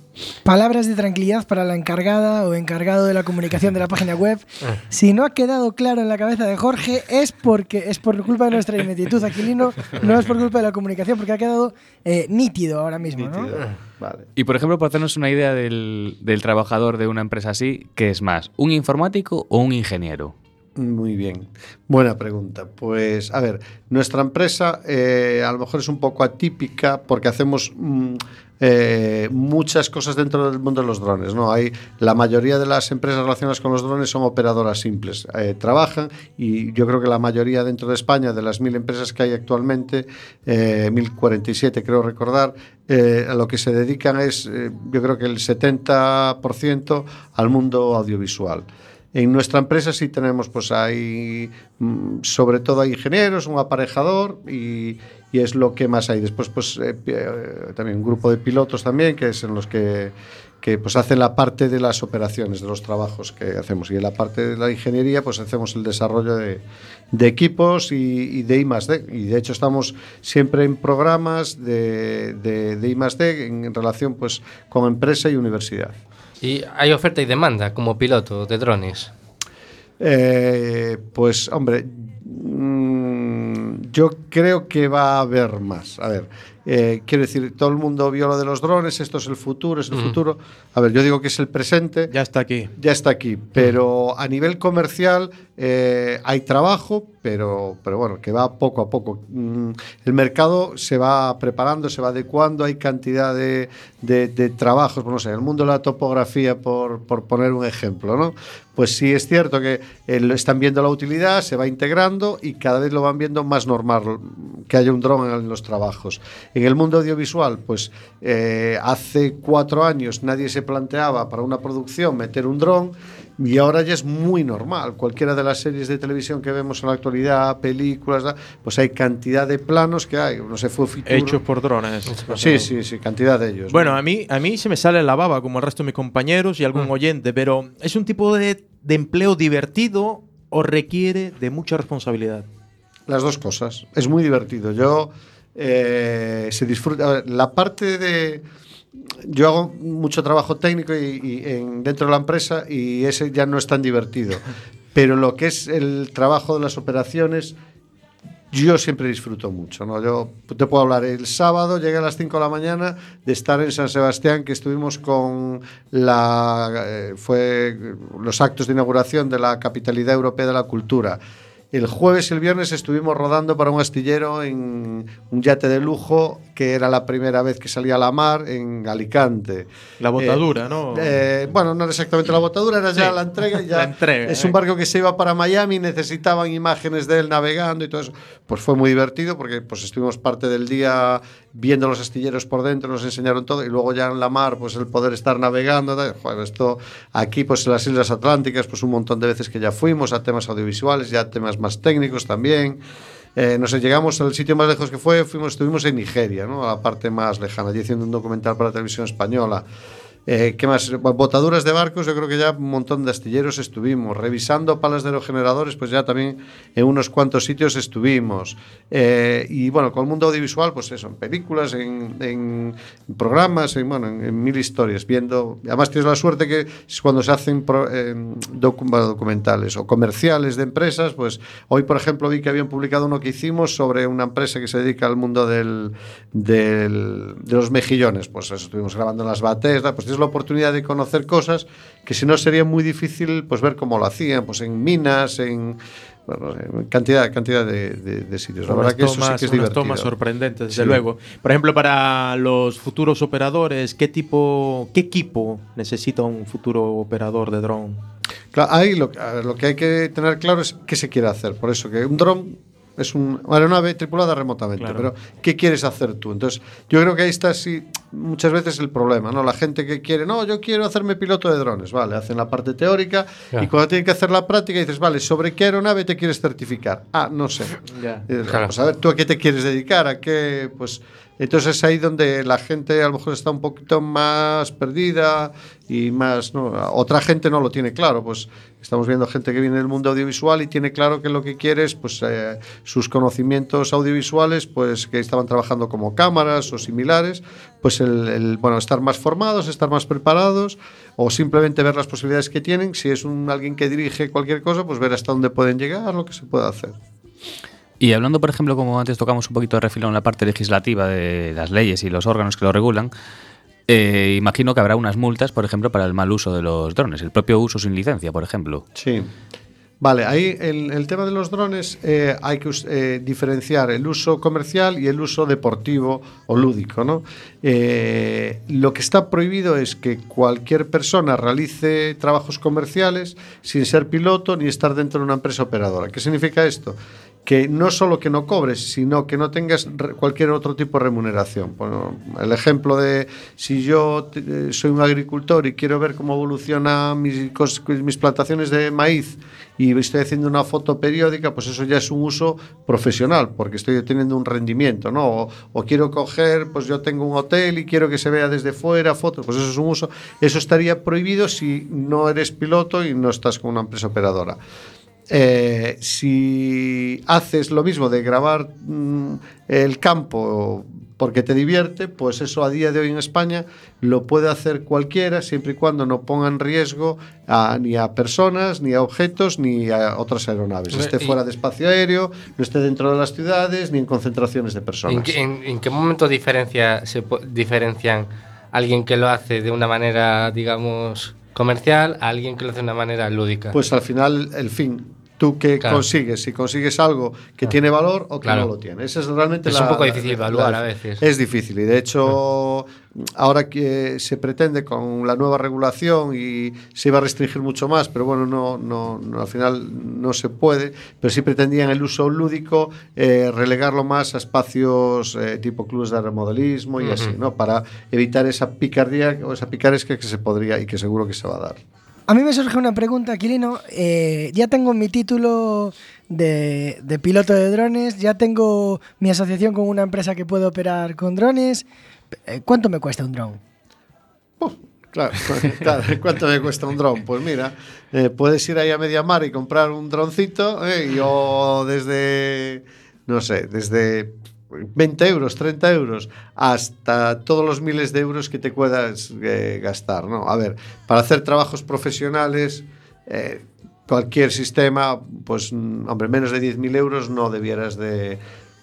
Palabras de tranquilidad para la encargada o encargado de la comunicación de la página web. Si no ha quedado claro en la cabeza de Jorge, es porque es por culpa de nuestra ineptitud, Aquilino, no es por culpa de la comunicación, porque ha quedado eh, nítido ahora mismo, ¿no? Vale. Y por ejemplo, por hacernos una idea del, del trabajador de una empresa así, ¿qué es más? ¿Un informático o un ingeniero? Muy bien, buena pregunta. Pues a ver, nuestra empresa eh, a lo mejor es un poco atípica porque hacemos mm, eh, muchas cosas dentro del mundo de los drones. ¿no? Hay, la mayoría de las empresas relacionadas con los drones son operadoras simples. Eh, trabajan y yo creo que la mayoría dentro de España, de las mil empresas que hay actualmente, eh, 1047 creo recordar, eh, a lo que se dedican es, eh, yo creo que el 70% al mundo audiovisual. En nuestra empresa sí tenemos, pues hay, mm, sobre todo hay ingenieros, un aparejador y, es lo que más hay. Después, pues eh, eh, también un grupo de pilotos también, que es en los que, que pues hacen la parte de las operaciones, de los trabajos que hacemos. Y en la parte de la ingeniería, pues hacemos el desarrollo de, equipos y, de I+D. Y de hecho estamos siempre en programas de, de, I+D en relación pues con empresa y universidad. Y hay oferta y demanda como piloto de drones. Eh, pues, hombre, mm, yo creo que va a haber más. A ver, eh, quiero decir, todo el mundo vio lo de los drones, esto es el futuro, es el futuro. A ver, yo digo que es el presente. Ya está aquí. Ya está aquí, pero a nivel comercial eh, hay trabajo, pero, pero bueno, que va poco a poco. Mm, el mercado se va preparando, se va adecuando, hay cantidad de, de- de trabajos, no sé, el mundo de la topografía, por, por poner un ejemplo, ¿no? Pues sí es cierto que eh, están viendo la utilidad, se va integrando y cada vez lo van viendo más normal que haya un dron en los trabajos. En el mundo audiovisual, pues eh, hace cuatro años nadie se planteaba para una producción meter un dron y ahora ya es muy normal. Cualquiera de las series de televisión que vemos en la actualidad, películas, pues hay cantidad de planos que hay. No sé, fue Hechos por drones. Sí, sí, sí, cantidad de ellos. Bueno, ¿no? a mí, a mí se me sale la baba, como el resto de mis compañeros y algún oyente, pero ¿es un tipo de, de empleo divertido o requiere de mucha responsabilidad? Las dos cosas. Es muy divertido. Yo eh, se disfruta. ver, la parte de. Yo hago mucho trabajo técnico y, y en- dentro de la empresa y ese ya no es tan divertido. Pero lo que es el trabajo de las operaciones yo siempre disfruto mucho. ¿no? Yo te puedo hablar, el sábado llegué a las 5 de la mañana de estar en San Sebastián, que estuvimos con la, eh, fue los actos de inauguración de la Capitalidad Europea de la Cultura. El jueves y el viernes estuvimos rodando para un astillero en un yate de lujo, que era la primera vez que salía a la mar en Alicante. La botadura, ¿no? Eh, bueno, no era exactamente la botadura, era ya la entrega. Ya la entrega, es eh. un barco que se iba para Miami, necesitaban imágenes de él navegando y todo eso. Pues fue muy divertido porque pues estuvimos parte del día viendo los astilleros por dentro, nos enseñaron todo y luego ya en la mar, pues el poder estar navegando. Joder, esto aquí, pues en las Islas Atlánticas, pues un montón de veces que ya fuimos a temas audiovisuales, ya temas más técnicos también. Eh, no sé, llegamos al sitio más lejos que fue, fuimos, estuvimos en Nigeria, ¿no? a la parte más lejana, allí haciendo un documental para la televisión española. Eh, ¿Qué más? Botaduras de barcos, yo creo que ya un montón de astilleros estuvimos. Revisando palas de aerogeneradores, pues ya también en unos cuantos sitios estuvimos. Eh, y bueno, con el mundo audiovisual, pues eso, en películas, en, en programas, en, bueno, en, en mil historias, viendo. Además, tienes la suerte que cuando se hacen pro- eh, docu- documentales o comerciales de empresas, pues hoy, por ejemplo, vi que habían publicado uno que hicimos sobre una empresa que se dedica al mundo del, del- de los mejillones. Pues eso, estuvimos grabando en las bates, pues tienes la oportunidad de conocer cosas que si no sería muy difícil pues ver cómo lo hacían, pues en minas, en, bueno, cantidad, cantidad de, de- de sitios. La Unas verdad que eso sí que es divertido. tomas sorprendentes, desde Sí. luego. Por ejemplo, para los futuros operadores, ¿qué tipo, qué equipo necesita un futuro operador de dron? Claro, ahí lo, lo que hay que tener claro es qué se quiere hacer. Por eso que un dron es un- una aeronave tripulada remotamente, Claro. pero ¿qué quieres hacer tú? Entonces, yo creo que ahí está sí, muchas veces el problema, ¿no? La gente que quiere, no, yo quiero hacerme piloto de drones, vale, hacen la parte teórica y cuando tienen que hacer la práctica dices, vale, ¿sobre qué aeronave te quieres certificar? Ah, no sé. Ya. Y dices, Claro. Pues a ver, ¿tú a qué te quieres dedicar? ¿A qué? Pues entonces es ahí donde la gente a lo mejor está un poquito más perdida y más, ¿no? Otra gente no lo tiene claro, pues estamos viendo gente que viene del mundo audiovisual y tiene claro que lo que quiere es pues eh, sus conocimientos audiovisuales, pues que estaban trabajando como cámaras o similares, pues el, el, bueno, estar más formados, estar más preparados o simplemente ver las posibilidades que tienen, si es un alguien que dirige cualquier cosa, pues ver hasta dónde pueden llegar, lo que se puede hacer. Y hablando, por ejemplo, como antes tocamos un poquito de refilón la parte legislativa de las leyes y los órganos que lo regulan, eh, imagino que habrá unas multas, por ejemplo, para el mal uso de los drones, el propio uso sin licencia, por ejemplo. Sí. Vale, ahí el, el tema de los drones eh, hay que eh, diferenciar el uso comercial y el uso deportivo o lúdico. ¿no? Lo que está prohibido es que cualquier persona realice trabajos comerciales sin ser piloto ni estar dentro de una empresa operadora. ¿Qué significa esto? Que no solo que no cobres, sino que no tengas cualquier otro tipo de remuneración. Bueno, el ejemplo de si yo eh, soy un agricultor y quiero ver cómo evoluciona mis, cos- mis plantaciones de maíz y estoy haciendo una foto periódica, pues eso ya es un uso profesional, porque estoy teniendo un rendimiento, ¿no? O, o quiero coger, pues yo tengo un hotel y quiero que se vea desde fuera fotos, pues eso es un uso. Eso estaría prohibido si no eres piloto y no estás con una empresa operadora. Eh, si haces lo mismo de grabar mm, el campo porque te divierte, pues eso a día de hoy en España lo puede hacer cualquiera siempre y cuando no ponga en riesgo a- ni a personas, ni a objetos, ni a otras aeronaves. Hombre, Esté fuera de espacio aéreo, no esté dentro de las ciudades, ni en concentraciones de ¿En personas. qué, en- en qué momento diferencia, se diferencian alguien que lo hace de una manera, digamos, comercial a alguien que lo hace de una manera lúdica? Pues al final, el fin. Tú que Claro. consigues, si consigues algo que tiene valor o que Claro. no lo tiene. Esa es realmente Es la- un poco difícil evaluar a veces. Es difícil y de hecho ahora que se pretende con la nueva regulación y se iba a restringir mucho más, pero bueno, no, no, no, al final no se puede, pero sí pretendían el uso lúdico eh, relegarlo más a espacios eh, tipo clubes de remodelismo y así, ¿no? Para evitar esa picardía o esa picaresca que se podría y que seguro que se va a dar. A mí me surge una pregunta, Aquilino. Eh, ya tengo mi título de, piloto de drones, ya tengo mi asociación con una empresa que puede operar con drones. Eh, ¿Cuánto me cuesta un dron? Claro, claro, ¿cuánto me cuesta un dron? Pues mira, eh, puedes ir ahí a Mediamar y comprar un droncito y o desde, no sé, desde 20 euros, 30 euros, hasta todos los miles de euros que te puedas eh, gastar, ¿no? A ver, para hacer trabajos profesionales, eh, cualquier sistema, pues, mm, hombre, menos de 10.000 euros no debieras de...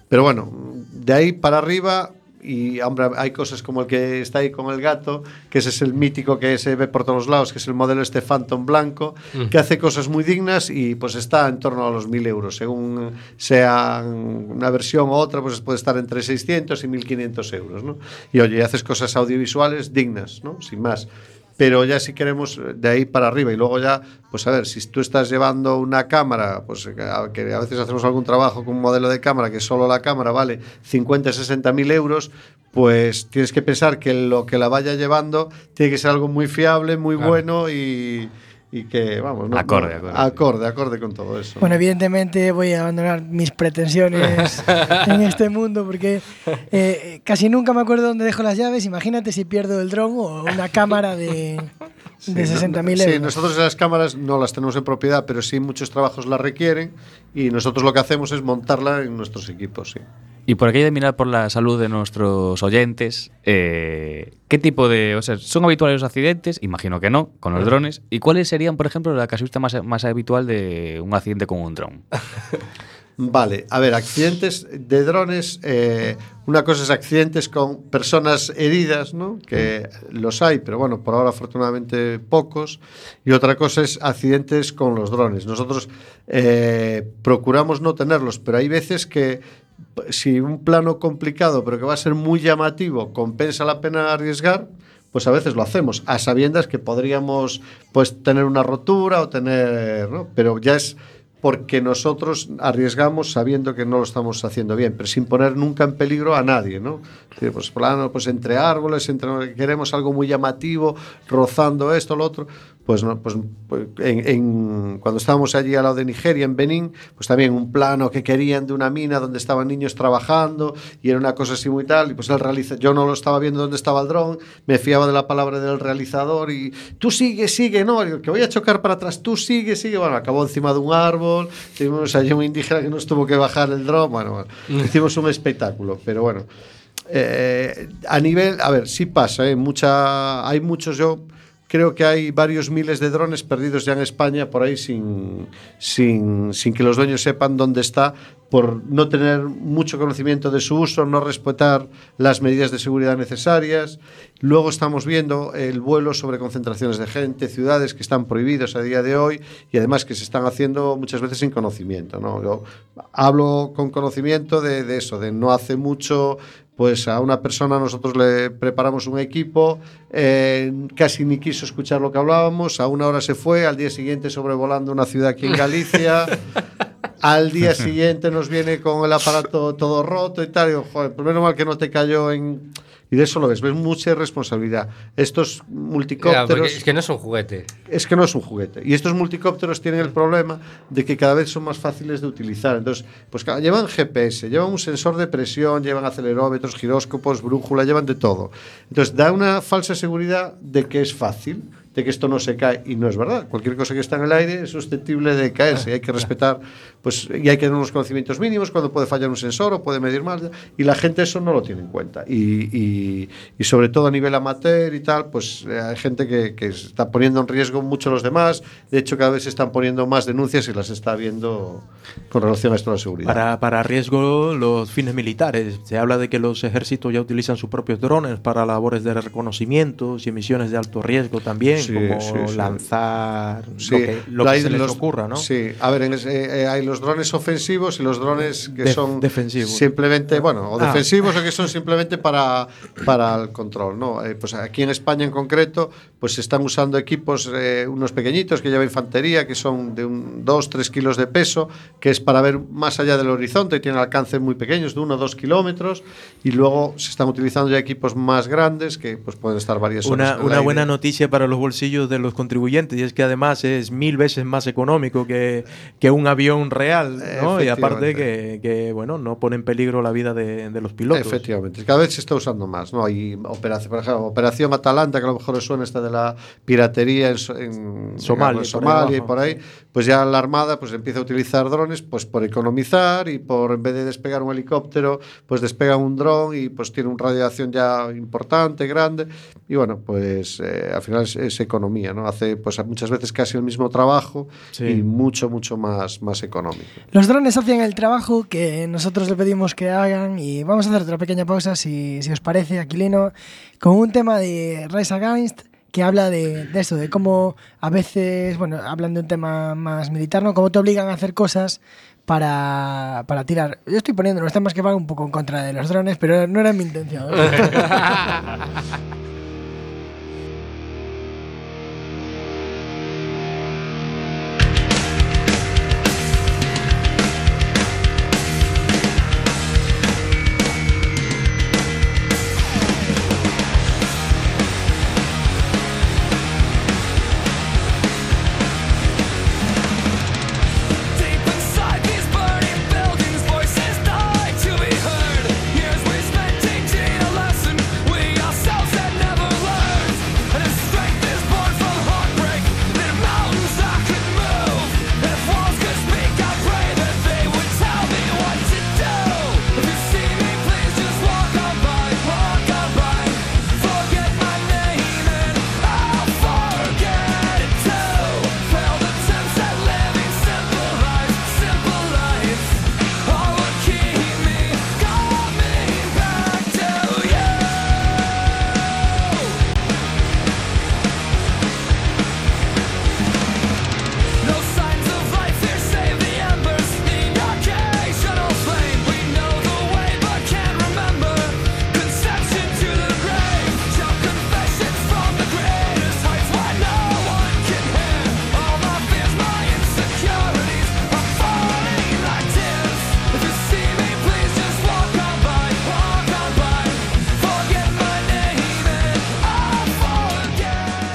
Pero bueno, de ahí para arriba y hombre, hay cosas como el que está ahí con el gato, que ese es el mítico que se ve por todos lados, que es el modelo este Phantom blanco, que hace cosas muy dignas y pues está en torno a los 1000 euros. Según sea una versión u otra, pues puede estar entre 600 y 1500 euros, ¿no? Y oye, haces cosas audiovisuales dignas, ¿no? Sin más. Pero ya si queremos eh, de ahí para arriba y luego ya, pues a ver, si tú estás llevando una cámara, pues que a, que a veces hacemos algún trabajo con un modelo de cámara que solo la cámara vale 50, 60 mil euros, pues tienes que pensar que lo que la vaya llevando tiene que ser algo muy fiable, muy Claro. bueno y, y que, vamos, no- Acorde, no- acorde. acorde, acorde con todo eso. Bueno, evidentemente voy a abandonar mis pretensiones en este mundo porque eh, casi nunca me acuerdo dónde dejo las llaves. Imagínate si pierdo el dron o una cámara de, de 60.000 Sí, euros. nosotros las cámaras no las tenemos en propiedad, pero sí muchos trabajos las requieren y nosotros lo que hacemos es montarla en nuestros equipos, sí. Y por aquí hay de mirar por la salud de nuestros oyentes, eh, ¿qué tipo de... O sea, ¿son habituales los accidentes? Imagino que no, con los drones. ¿Y cuáles serían, por ejemplo, la casuística más, más habitual de un accidente con un dron? Vale, a ver, accidentes de drones, eh, una cosa es accidentes con personas heridas, ¿no? Que los hay, pero bueno, por ahora afortunadamente pocos. Y otra cosa es accidentes con los drones. Nosotros eh, procuramos no tenerlos, pero hay veces que si un plano complicado, pero que va a ser muy llamativo, compensa la pena arriesgar, pues a veces lo hacemos, a sabiendas que podríamos pues tener una rotura o tener. Pero ya es porque nosotros arriesgamos sabiendo que no lo estamos haciendo bien, pero sin poner nunca en peligro a nadie, ¿no? Pues plano, pues entre árboles, entre queremos algo muy llamativo, rozando esto, lo otro, pues no, pues, pues, en, en- cuando estábamos allí al lado de Nigeria, en Benín, pues también un plano que querían de una mina donde estaban niños trabajando y era una cosa así muy tal, y pues el realiza, yo no lo estaba viendo dónde estaba el dron, me fiaba de la palabra del realizador y tú sigue, sigue, no, que voy a chocar para atrás, tú sigue, sigue, bueno, acabó encima de un árbol, tuvimos allí un indígena que nos tuvo que bajar el dron, bueno, bueno hicimos un espectáculo, pero bueno. Eh, a nivel, a ver, sí pasa, ¿eh? Mucha, hay muchos, yo creo que hay varios miles de drones perdidos ya en España por ahí sin, sin, sin que los dueños sepan dónde está, por no tener mucho conocimiento de su uso, no respetar las medidas de seguridad necesarias. Luego estamos viendo el vuelo sobre concentraciones de gente, ciudades que están prohibidos a día de hoy y además que se están haciendo muchas veces sin conocimiento. ¿no? Yo hablo con conocimiento de, de eso, de no hace mucho pues a una persona nosotros le preparamos un equipo, eh, casi ni quiso escuchar lo que hablábamos, a una hora se fue, al día siguiente sobrevolando una ciudad aquí en Galicia, al día siguiente nos viene con el aparato todo roto y tal, y digo, joder, pues menos mal que no te cayó en... Y de eso lo ves, ves mucha irresponsabilidad. Estos multicópteros... es que no es un juguete. Es que no es un juguete. Y estos multicópteros tienen el problema de que cada vez son más fáciles de utilizar. Entonces, pues llevan GPS, llevan un sensor de presión, llevan acelerómetros, giróscopos, brújula, llevan de todo. Entonces, da una falsa seguridad de que es fácil, de que esto no se cae. Y no es verdad. Cualquier cosa que está en el aire es susceptible de caerse. Y hay que respetar, pues, y hay que tener unos conocimientos mínimos cuando puede fallar un sensor o puede medir mal. Y la gente eso no lo tiene en cuenta. Y, y- y sobre todo a nivel amateur y tal, pues eh, hay gente que, que está poniendo en riesgo mucho a los demás. De hecho, cada vez se están poniendo más denuncias y las está viendo con relación a esto de la seguridad. Para, para riesgo los fines militares. Se habla de que los ejércitos ya utilizan sus propios drones para labores de reconocimiento y misiones de alto riesgo también, Sí, como sí, lanzar Sí, lo que, lo que se les los- ocurra, ¿no? Sí, a ver, en ese- eh, hay los drones ofensivos y los drones que son defensivos. simplemente, bueno, o Ah. defensivos o que son simplemente para, para el control, ¿no? Eh, pues aquí en España en concreto, pues se están usando equipos, eh, unos pequeñitos que lleva infantería, que son de un 2-3 kilos de peso, que es para ver más allá del horizonte y tienen alcances muy pequeños, de 1 o 2 kilómetros, y luego se están utilizando ya equipos más grandes que pues pueden estar varias horas. Una, una buena noticia para los bolsillos de los contribuyentes y es que además es mil veces más económico que, que un avión real, ¿no? Y aparte que, que, bueno, no pone en peligro la vida de, de los pilotos. Efectivamente, cada vez se está usando más, ¿no? Hay operación, por ejemplo, Operación Atalanta, que a lo mejor suena esta de la piratería en, so- en- Somalia, Somalia y por ahí, pues ya la Armada pues empieza a utilizar drones pues por economizar y por en vez de despegar un helicóptero, pues despega un dron y pues tiene un radio de acción ya importante, grande y bueno, pues eh, al final es, es economía, ¿no? Hace pues muchas veces casi el mismo trabajo Sí. y mucho mucho más más económico. Los drones hacen el trabajo que nosotros le pedimos que hagan y vamos a hacer otra pequeña pausa, si, si os parece, Aquilino, con un tema de Rise Against que habla de, de eso, de cómo a veces, bueno, hablan de un tema más militar, ¿no? Cómo te obligan a hacer cosas para, para tirar. Yo estoy poniendo los temas que van un poco en contra de los drones, pero no era mi intención.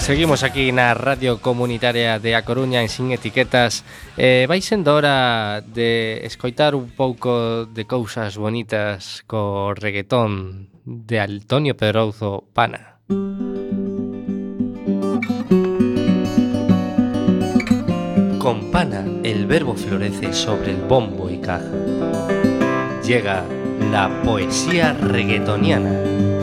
Seguimos aquí na Radio Comunitaria de A Coruña en Sin Etiquetas. Eh, Vai sendo hora de escoitar un pouco de cousas bonitas co reggaetón de Antonio Pedrouzo Pana. Con Pana el verbo florece sobre el bombo y caja. Llega la poesía reggaetoniana.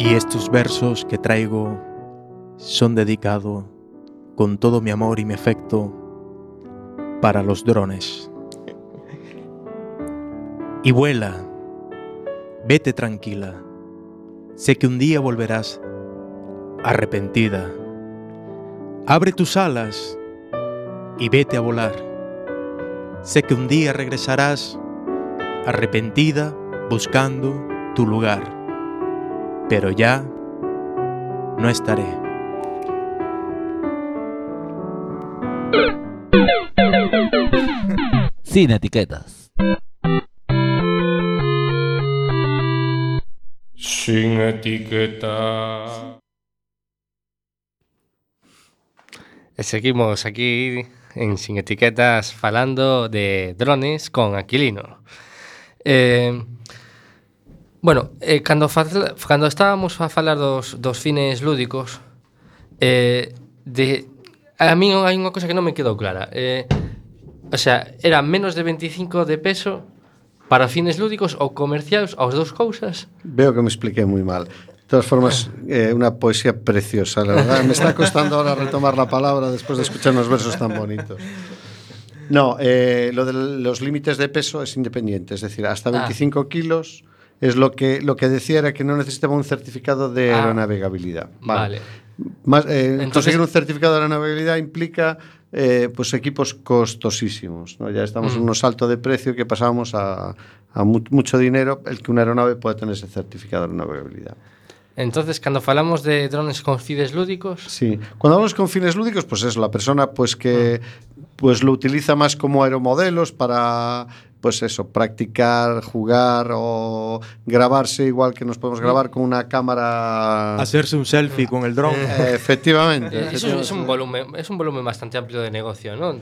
Y estos versos que traigo son dedicados con todo mi amor y mi afecto para los drones. Y vuela, vete tranquila, sé que un día volverás arrepentida. Abre tus alas y vete a volar. Sé que un día regresarás arrepentida buscando tu lugar pero ya no estaré. Sin etiquetas. Sin etiqueta. E seguimos aquí en Sin Etiquetas falando de drones con Aquilino. Eh, bueno, eh, cando, cando estábamos a falar dos, dos fines lúdicos, eh, de, a mí hai unha cosa que non me quedou clara. Eh, o sea, era menos de 25 de peso para fines lúdicos ou comerciais, as dous cousas. Veo que me expliqué muy mal. De todas formas, eh, una poesía preciosa, la verdad. Me está costando ahora retomar la palabra después de escuchar unos versos tan bonitos. No, eh, lo de los límites de peso es independiente, es decir, hasta Ah. 25 kilos es lo que, lo que decía era que no necesitaba un certificado de Ah. aeronavegabilidad. Vale. Más, eh, Entonces- conseguir un certificado de aeronavegabilidad implica eh, pues equipos costosísimos. ¿no? Ya estamos en Mm. un salto de precio que pasamos a, a mu- mucho dinero el que una aeronave pueda tener ese certificado de aeronavegabilidad. Entonces, cando falamos de drones con fines lúdicos, Sí. Cuando hablamos con fines lúdicos, pues es la persona pues que pues lo utiliza más como aeromodelos para pues eso, practicar, jugar o grabarse igual que nos podemos grabar con una cámara. Hacerse un selfie con el dron. Eh, efectivamente. Eh, Eso es un volumen, es un volumen bastante amplio de negocio, ¿no?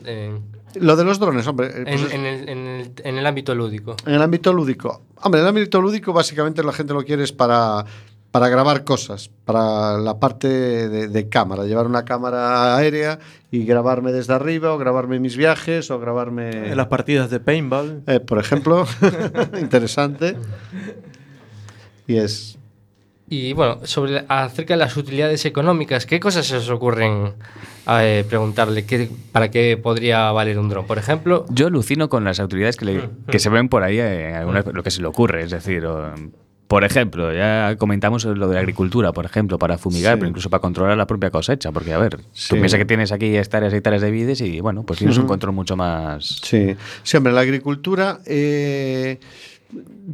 Lo de los drones, hombre. eh, pues en- es- en el, en el- en el ámbito lúdico. En el ámbito lúdico. Hombre, en el ámbito lúdico básicamente la gente lo quiere es para, para grabar cosas, para la parte de, de cámara, llevar una cámara aérea y grabarme desde arriba o grabarme mis viajes o grabarme... En las partidas de paintball. Eh, por ejemplo, interesante. Y es... Y bueno, sobre acerca de las utilidades económicas, ¿qué cosas se os ocurren eh, preguntarle qué, para qué podría valer un dron? Por ejemplo, Yo alucino con las autoridades que, le- que se ven por ahí, eh, alguna- lo que se le ocurre. Es decir, o, por ejemplo, ya comentamos lo de la agricultura, por ejemplo, para fumigar, Sí. pero incluso para controlar la propia cosecha. Porque, a ver, Sí. tú piensas que tienes aquí hectáreas y hectáreas de vides y, bueno, pues tienes un control mucho más. Sí, hombre, la agricultura eh,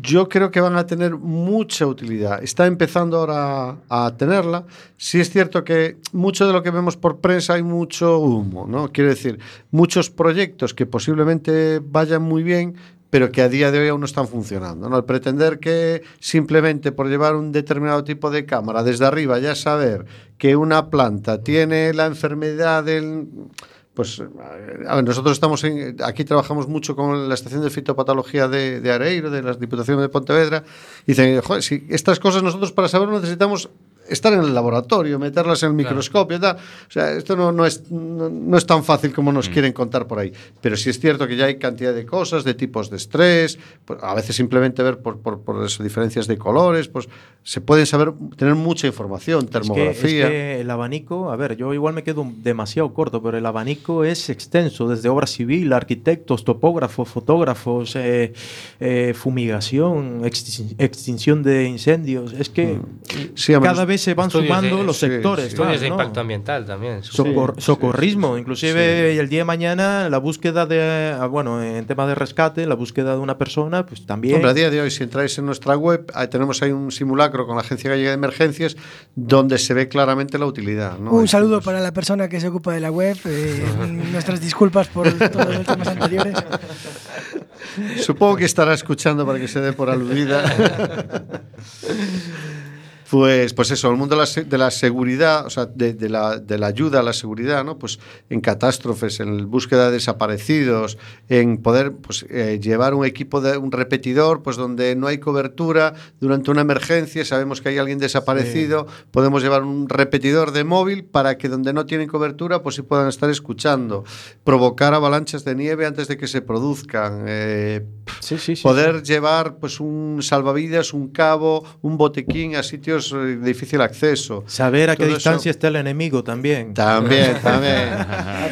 yo creo que van a tener mucha utilidad. Está empezando ahora a tenerla. Sí es cierto que mucho de lo que vemos por prensa hay mucho humo, ¿no? Quiero decir, muchos proyectos que posiblemente vayan muy bien, pero que a día de hoy aún no están funcionando. ¿no? El pretender que simplemente por llevar un determinado tipo de cámara desde arriba ya saber que una planta tiene la enfermedad del... Pues a ver, nosotros estamos en, aquí trabajamos mucho con la estación de fitopatología de, Areiro, de las Diputaciones de Pontevedra, y dicen, joder, si estas cosas nosotros para saberlo necesitamos estar en el laboratorio, meterlas en el microscopio, tal. O sea, esto no, no, es, no, no es tan fácil como nos quieren contar por ahí. Pero sí es cierto que ya hay cantidad de cosas, de tipos de estrés, pues, a veces simplemente ver por, por, por eso, diferencias de colores, pues se pueden saber, tener mucha información, Es que, es termografía. que el abanico, a ver, yo igual me quedo demasiado corto, pero el abanico es extenso, desde obra civil, arquitectos, topógrafos, fotógrafos, eh, eh, fumigación, extin- extinción de incendios. Es que Sí, hombre, cada vez se van estudios sumando de- los sí, sectores. sí. estudios más, de ¿no? impacto ambiental también. supongo. Socor- Sí, socorrismo, sí, inclusive el día de mañana la búsqueda de, ah, bueno, en tema de rescate, la búsqueda de una persona, pues también. Hombre, a día de hoy, si entráis en nuestra web, ahí tenemos ahí un simulacro con la Agencia Gallega de Emergencias donde se ve claramente la utilidad. ¿no? Un saludo para la persona que se ocupa de la web. eh, nuestras disculpas por todos los temas anteriores. Supongo que estará escuchando para que se dé por aludida. Pues, pues eso, el mundo de la, se- de la seguridad, o sea, de, de la, de la ayuda a la seguridad, ¿no? Pues en catástrofes, en búsqueda de desaparecidos, en poder pues, eh, llevar un equipo de un repetidor, pues donde no hay cobertura durante una emergencia, sabemos que hay alguien desaparecido, podemos llevar un repetidor de móvil para que donde no tienen cobertura, pues sí puedan estar escuchando, provocar avalanchas de nieve antes de que se produzcan, eh, Sí, sí, sí, poder llevar pues un salvavidas, un cabo, un botequín a sitios eh, de difícil acceso. Saber a qué Todo eso- distancia está el enemigo también. También, también.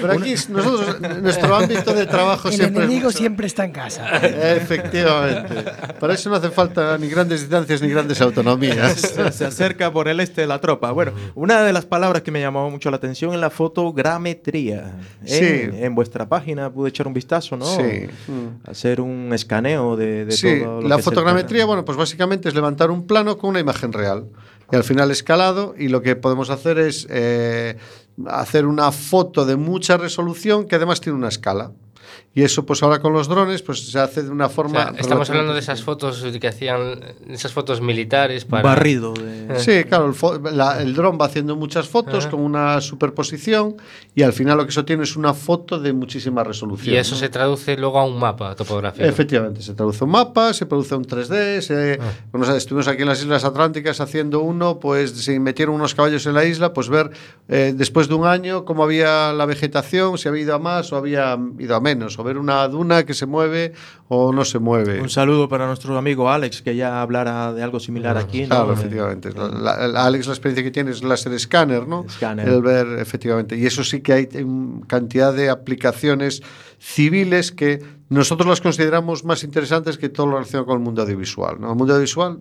Pero aquí nosotros, nuestro ámbito de trabajo El siempre es enemigo mucho- siempre está en casa. Efectivamente. Para eso no hace falta ni grandes distancias ni grandes autonomías. se acerca por el este de la tropa. Bueno, una de las palabras que me llamó mucho la atención es la fotogrametría. En, Sí. en vuestra página pude echar un vistazo, ¿no? Sí. Hacer un escaneo de, de Sí, todo lo la que es el fotogrametría, bueno, pues básicamente es levantar un plano con una imagen real. Y al final escalado, y lo que podemos hacer es eh, hacer una foto de mucha resolución que además tiene una escala. Y eso, pues ahora con los drones, pues se hace de una O forma. sea, estamos hablando de esas fotos que hacían, esas fotos militares para... Barrido. de- Sí, claro, el, la- el dron va haciendo muchas fotos Ajá. con una superposición y al final lo que eso tiene es una foto de muchísima resolución. Y eso ¿no? se traduce luego a un mapa topográfico. Efectivamente, se traduce un mapa, se produce un 3D. Se, Ah. bueno, o estuvimos aquí en las Islas Atlánticas haciendo uno, pues se metieron unos caballos en la isla, pues ver eh, después de un año cómo había la vegetación, si había ido a más o había ido a menos, o ver una duna que se mueve o no se mueve. Un saludo para nuestro amigo Alex, que ya hablara de algo similar aquí. ¿no? Claro, Eh, efectivamente. La- la- Alex, la experiencia que tiene es láser escáner, ¿no? Escáner. El ver, efectivamente. Y eso sí que hay cantidad de aplicaciones civiles que nosotros las consideramos más interesantes que todo lo relacionado con el mundo audiovisual. ¿no? El mundo audiovisual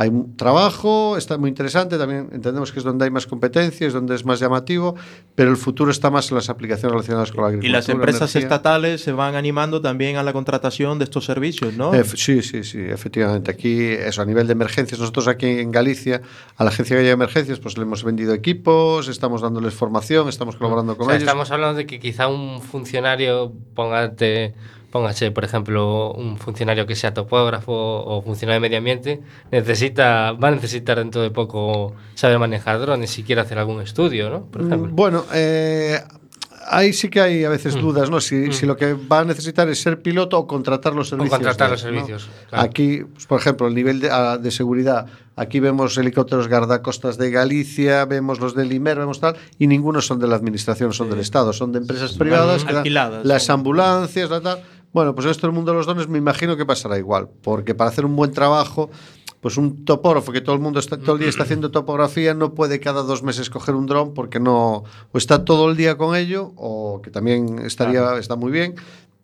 hay trabajo, está muy interesante, también entendemos que es donde hay más competencia, es donde es más llamativo, pero el futuro está más en las aplicaciones relacionadas con la Y agricultura. las empresas energía. estatales se van animando también a la contratación de estos servicios, ¿no? Sí, sí, sí, efectivamente. Aquí, eso, a nivel de emergencias, nosotros aquí en Galicia, a la Agencia Gallega de Emergencias, pues le hemos vendido equipos, estamos dándoles formación, estamos colaborando O con sea, ellos. estamos hablando de que quizá un funcionario, póngate póngase, por ejemplo, un funcionario que sea topógrafo o funcionario de medio ambiente, necesita, va a necesitar dentro de poco saber manejar drones si quiere hacer algún estudio, ¿no? Por ejemplo. Mm, Bueno, eh, ahí sí que hay a veces dudas, ¿no? Si, si lo que va a necesitar es ser piloto o contratar los servicios. contratar de- los servicios, claro. Aquí, pues, por ejemplo, el nivel de, ah, de seguridad. Aquí vemos helicópteros guardacostas de Galicia, vemos los del IMER, vemos tal, y ninguno son de la administración, son del Estado, son de empresas privadas, que dan alquiladas, las ambulancias, la tal. Bueno, pues esto el mundo de los dones me imagino que pasará igual, porque para hacer un buen trabajo, pues un topógrafo que todo el mundo está, todo el día está haciendo topografía no puede cada dos meses coger un dron porque no o está todo el día con ello o que también estaría está muy bien,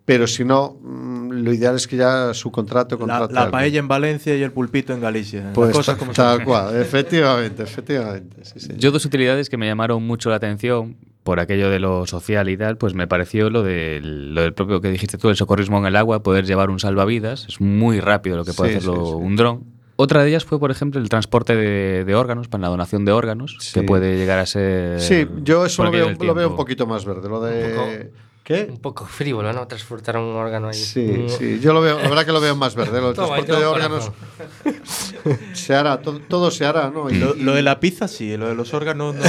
pero si no mm, lo ideal es que ya su contrato La, la paella en Valencia y el pulpito en Galicia. Pues cosas ta- como tal cual, efectivamente, efectivamente. sí, sí. Yo dos utilidades que me llamaron mucho la atención por aquello de lo social y tal, pues me pareció lo del, lo del propio que dijiste tú, el socorrismo en el agua, poder llevar un salvavidas. Es muy rápido lo que puede Sí, hacerlo sí, sí. un dron. Otra de ellas fue, por ejemplo, el transporte de, de órganos, para la donación de órganos, Sí. que puede llegar a ser... Sí, yo eso lo veo, lo veo un poquito más verde, lo de poco- ¿Qué? Un poco frívolo, ¿no? Transportar un órgano ahí. Sí, Un- sí, yo lo veo, la verdad que lo veo más verde, lo del Toma, ahí transporte de órganos corazón. se hará, todo, todo se hará, ¿no? Y- Lo, y- lo de la pizza sí, lo de los órganos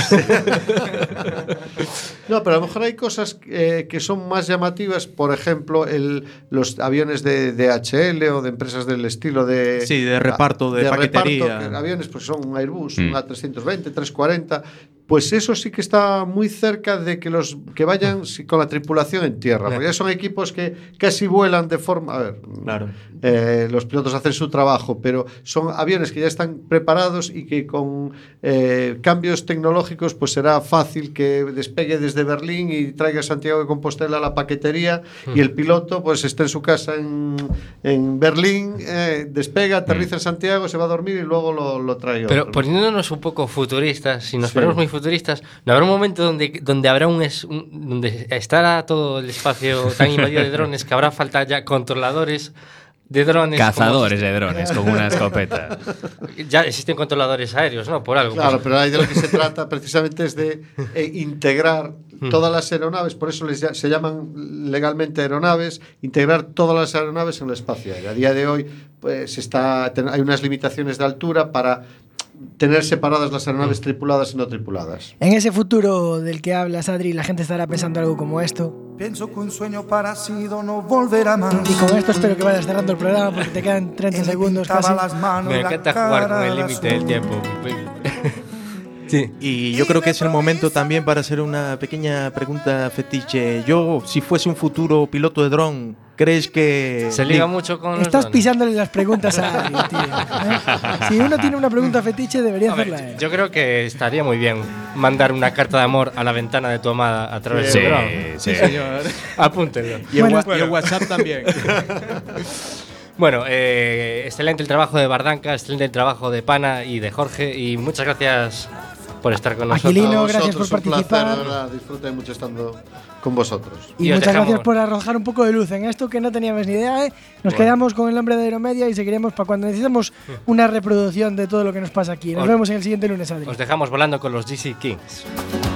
no pero a lo mejor hay cosas eh, que son más llamativas, por ejemplo, el, los aviones de DHL o de empresas del estilo de... Sí, de reparto, de paquetería. que aviones, pues son un Airbus, Mm. un A320, 340, pues eso sí que está muy cerca de que los que vayan con la tripulación en tierra, porque ya son equipos que casi vuelan de forma... A ver, Claro. eh, los pilotos hacen su trabajo, pero son aviones que ya están preparados y que con eh, cambios tecnológicos pues será fácil que despegue desde Berlín y traiga a Santiago de Compostela la paquetería y el piloto pues esté en su casa en, en Berlín, eh, despega, aterriza en Santiago, se va a dormir y luego lo, lo trae Pero otro. poniéndonos un poco futuristas, si nos Sí. ponemos muy futuristas, ¿no habrá un momento donde, donde habrá un, es- un- donde estará todo el espacio tan invadido de drones que habrá falta ya controladores de drones? como- Cazadores de drones con una escopeta. ya existen controladores aéreos, ¿no? Por algo. Claro, pues- pero ahí de lo que se trata precisamente es de eh, integrar Hmm. todas las aeronaves, por eso les, se llaman legalmente aeronaves, integrar todas las aeronaves en el espacio aéreo. A día de hoy pues está, hay unas limitaciones de altura para tener separadas las aeronaves tripuladas y no tripuladas. En ese futuro del que hablas, Adri, la gente estará pensando algo como esto. Pienso que un sueño parecido no volverá más. Y con esto espero que vayas cerrando el programa porque te quedan 30 Él me segundos casi. las manos, Me encanta jugar con el límite del tiempo. Sí. Y yo creo que es el momento también para hacer una pequeña pregunta fetiche. Yo, si fuese un futuro piloto de dron, ¿crees que... Se liga mucho con los Estás pisándole las preguntas a Adri, tío. ¿eh? Si uno tiene una pregunta fetiche, debería A ver, hacerla él. yo creo que estaría muy bien mandar una carta de amor a la ventana de tu amada a través Sí, de drone. sí. Apúntenlo. Y el, Bueno, y el WhatsApp también. Bueno, eh, excelente el trabajo de Bardanca, excelente el trabajo de Pana y de Jorge y muchas gracias por estar con nosotros. Aquilino, gracias por placer, participar. disfruté mucho estando con vosotros. Y, Y muchas dejamos- gracias por arrojar un poco de luz en esto que no teníamos ni idea. ¿eh? Nos quedamos con el nombre de Aeromedia y seguiremos para cuando necesitemos una reproducción de todo lo que nos pasa aquí. Nos Os- vemos en el siguiente lunes, Adri. Os dejamos volando con los GC Kings.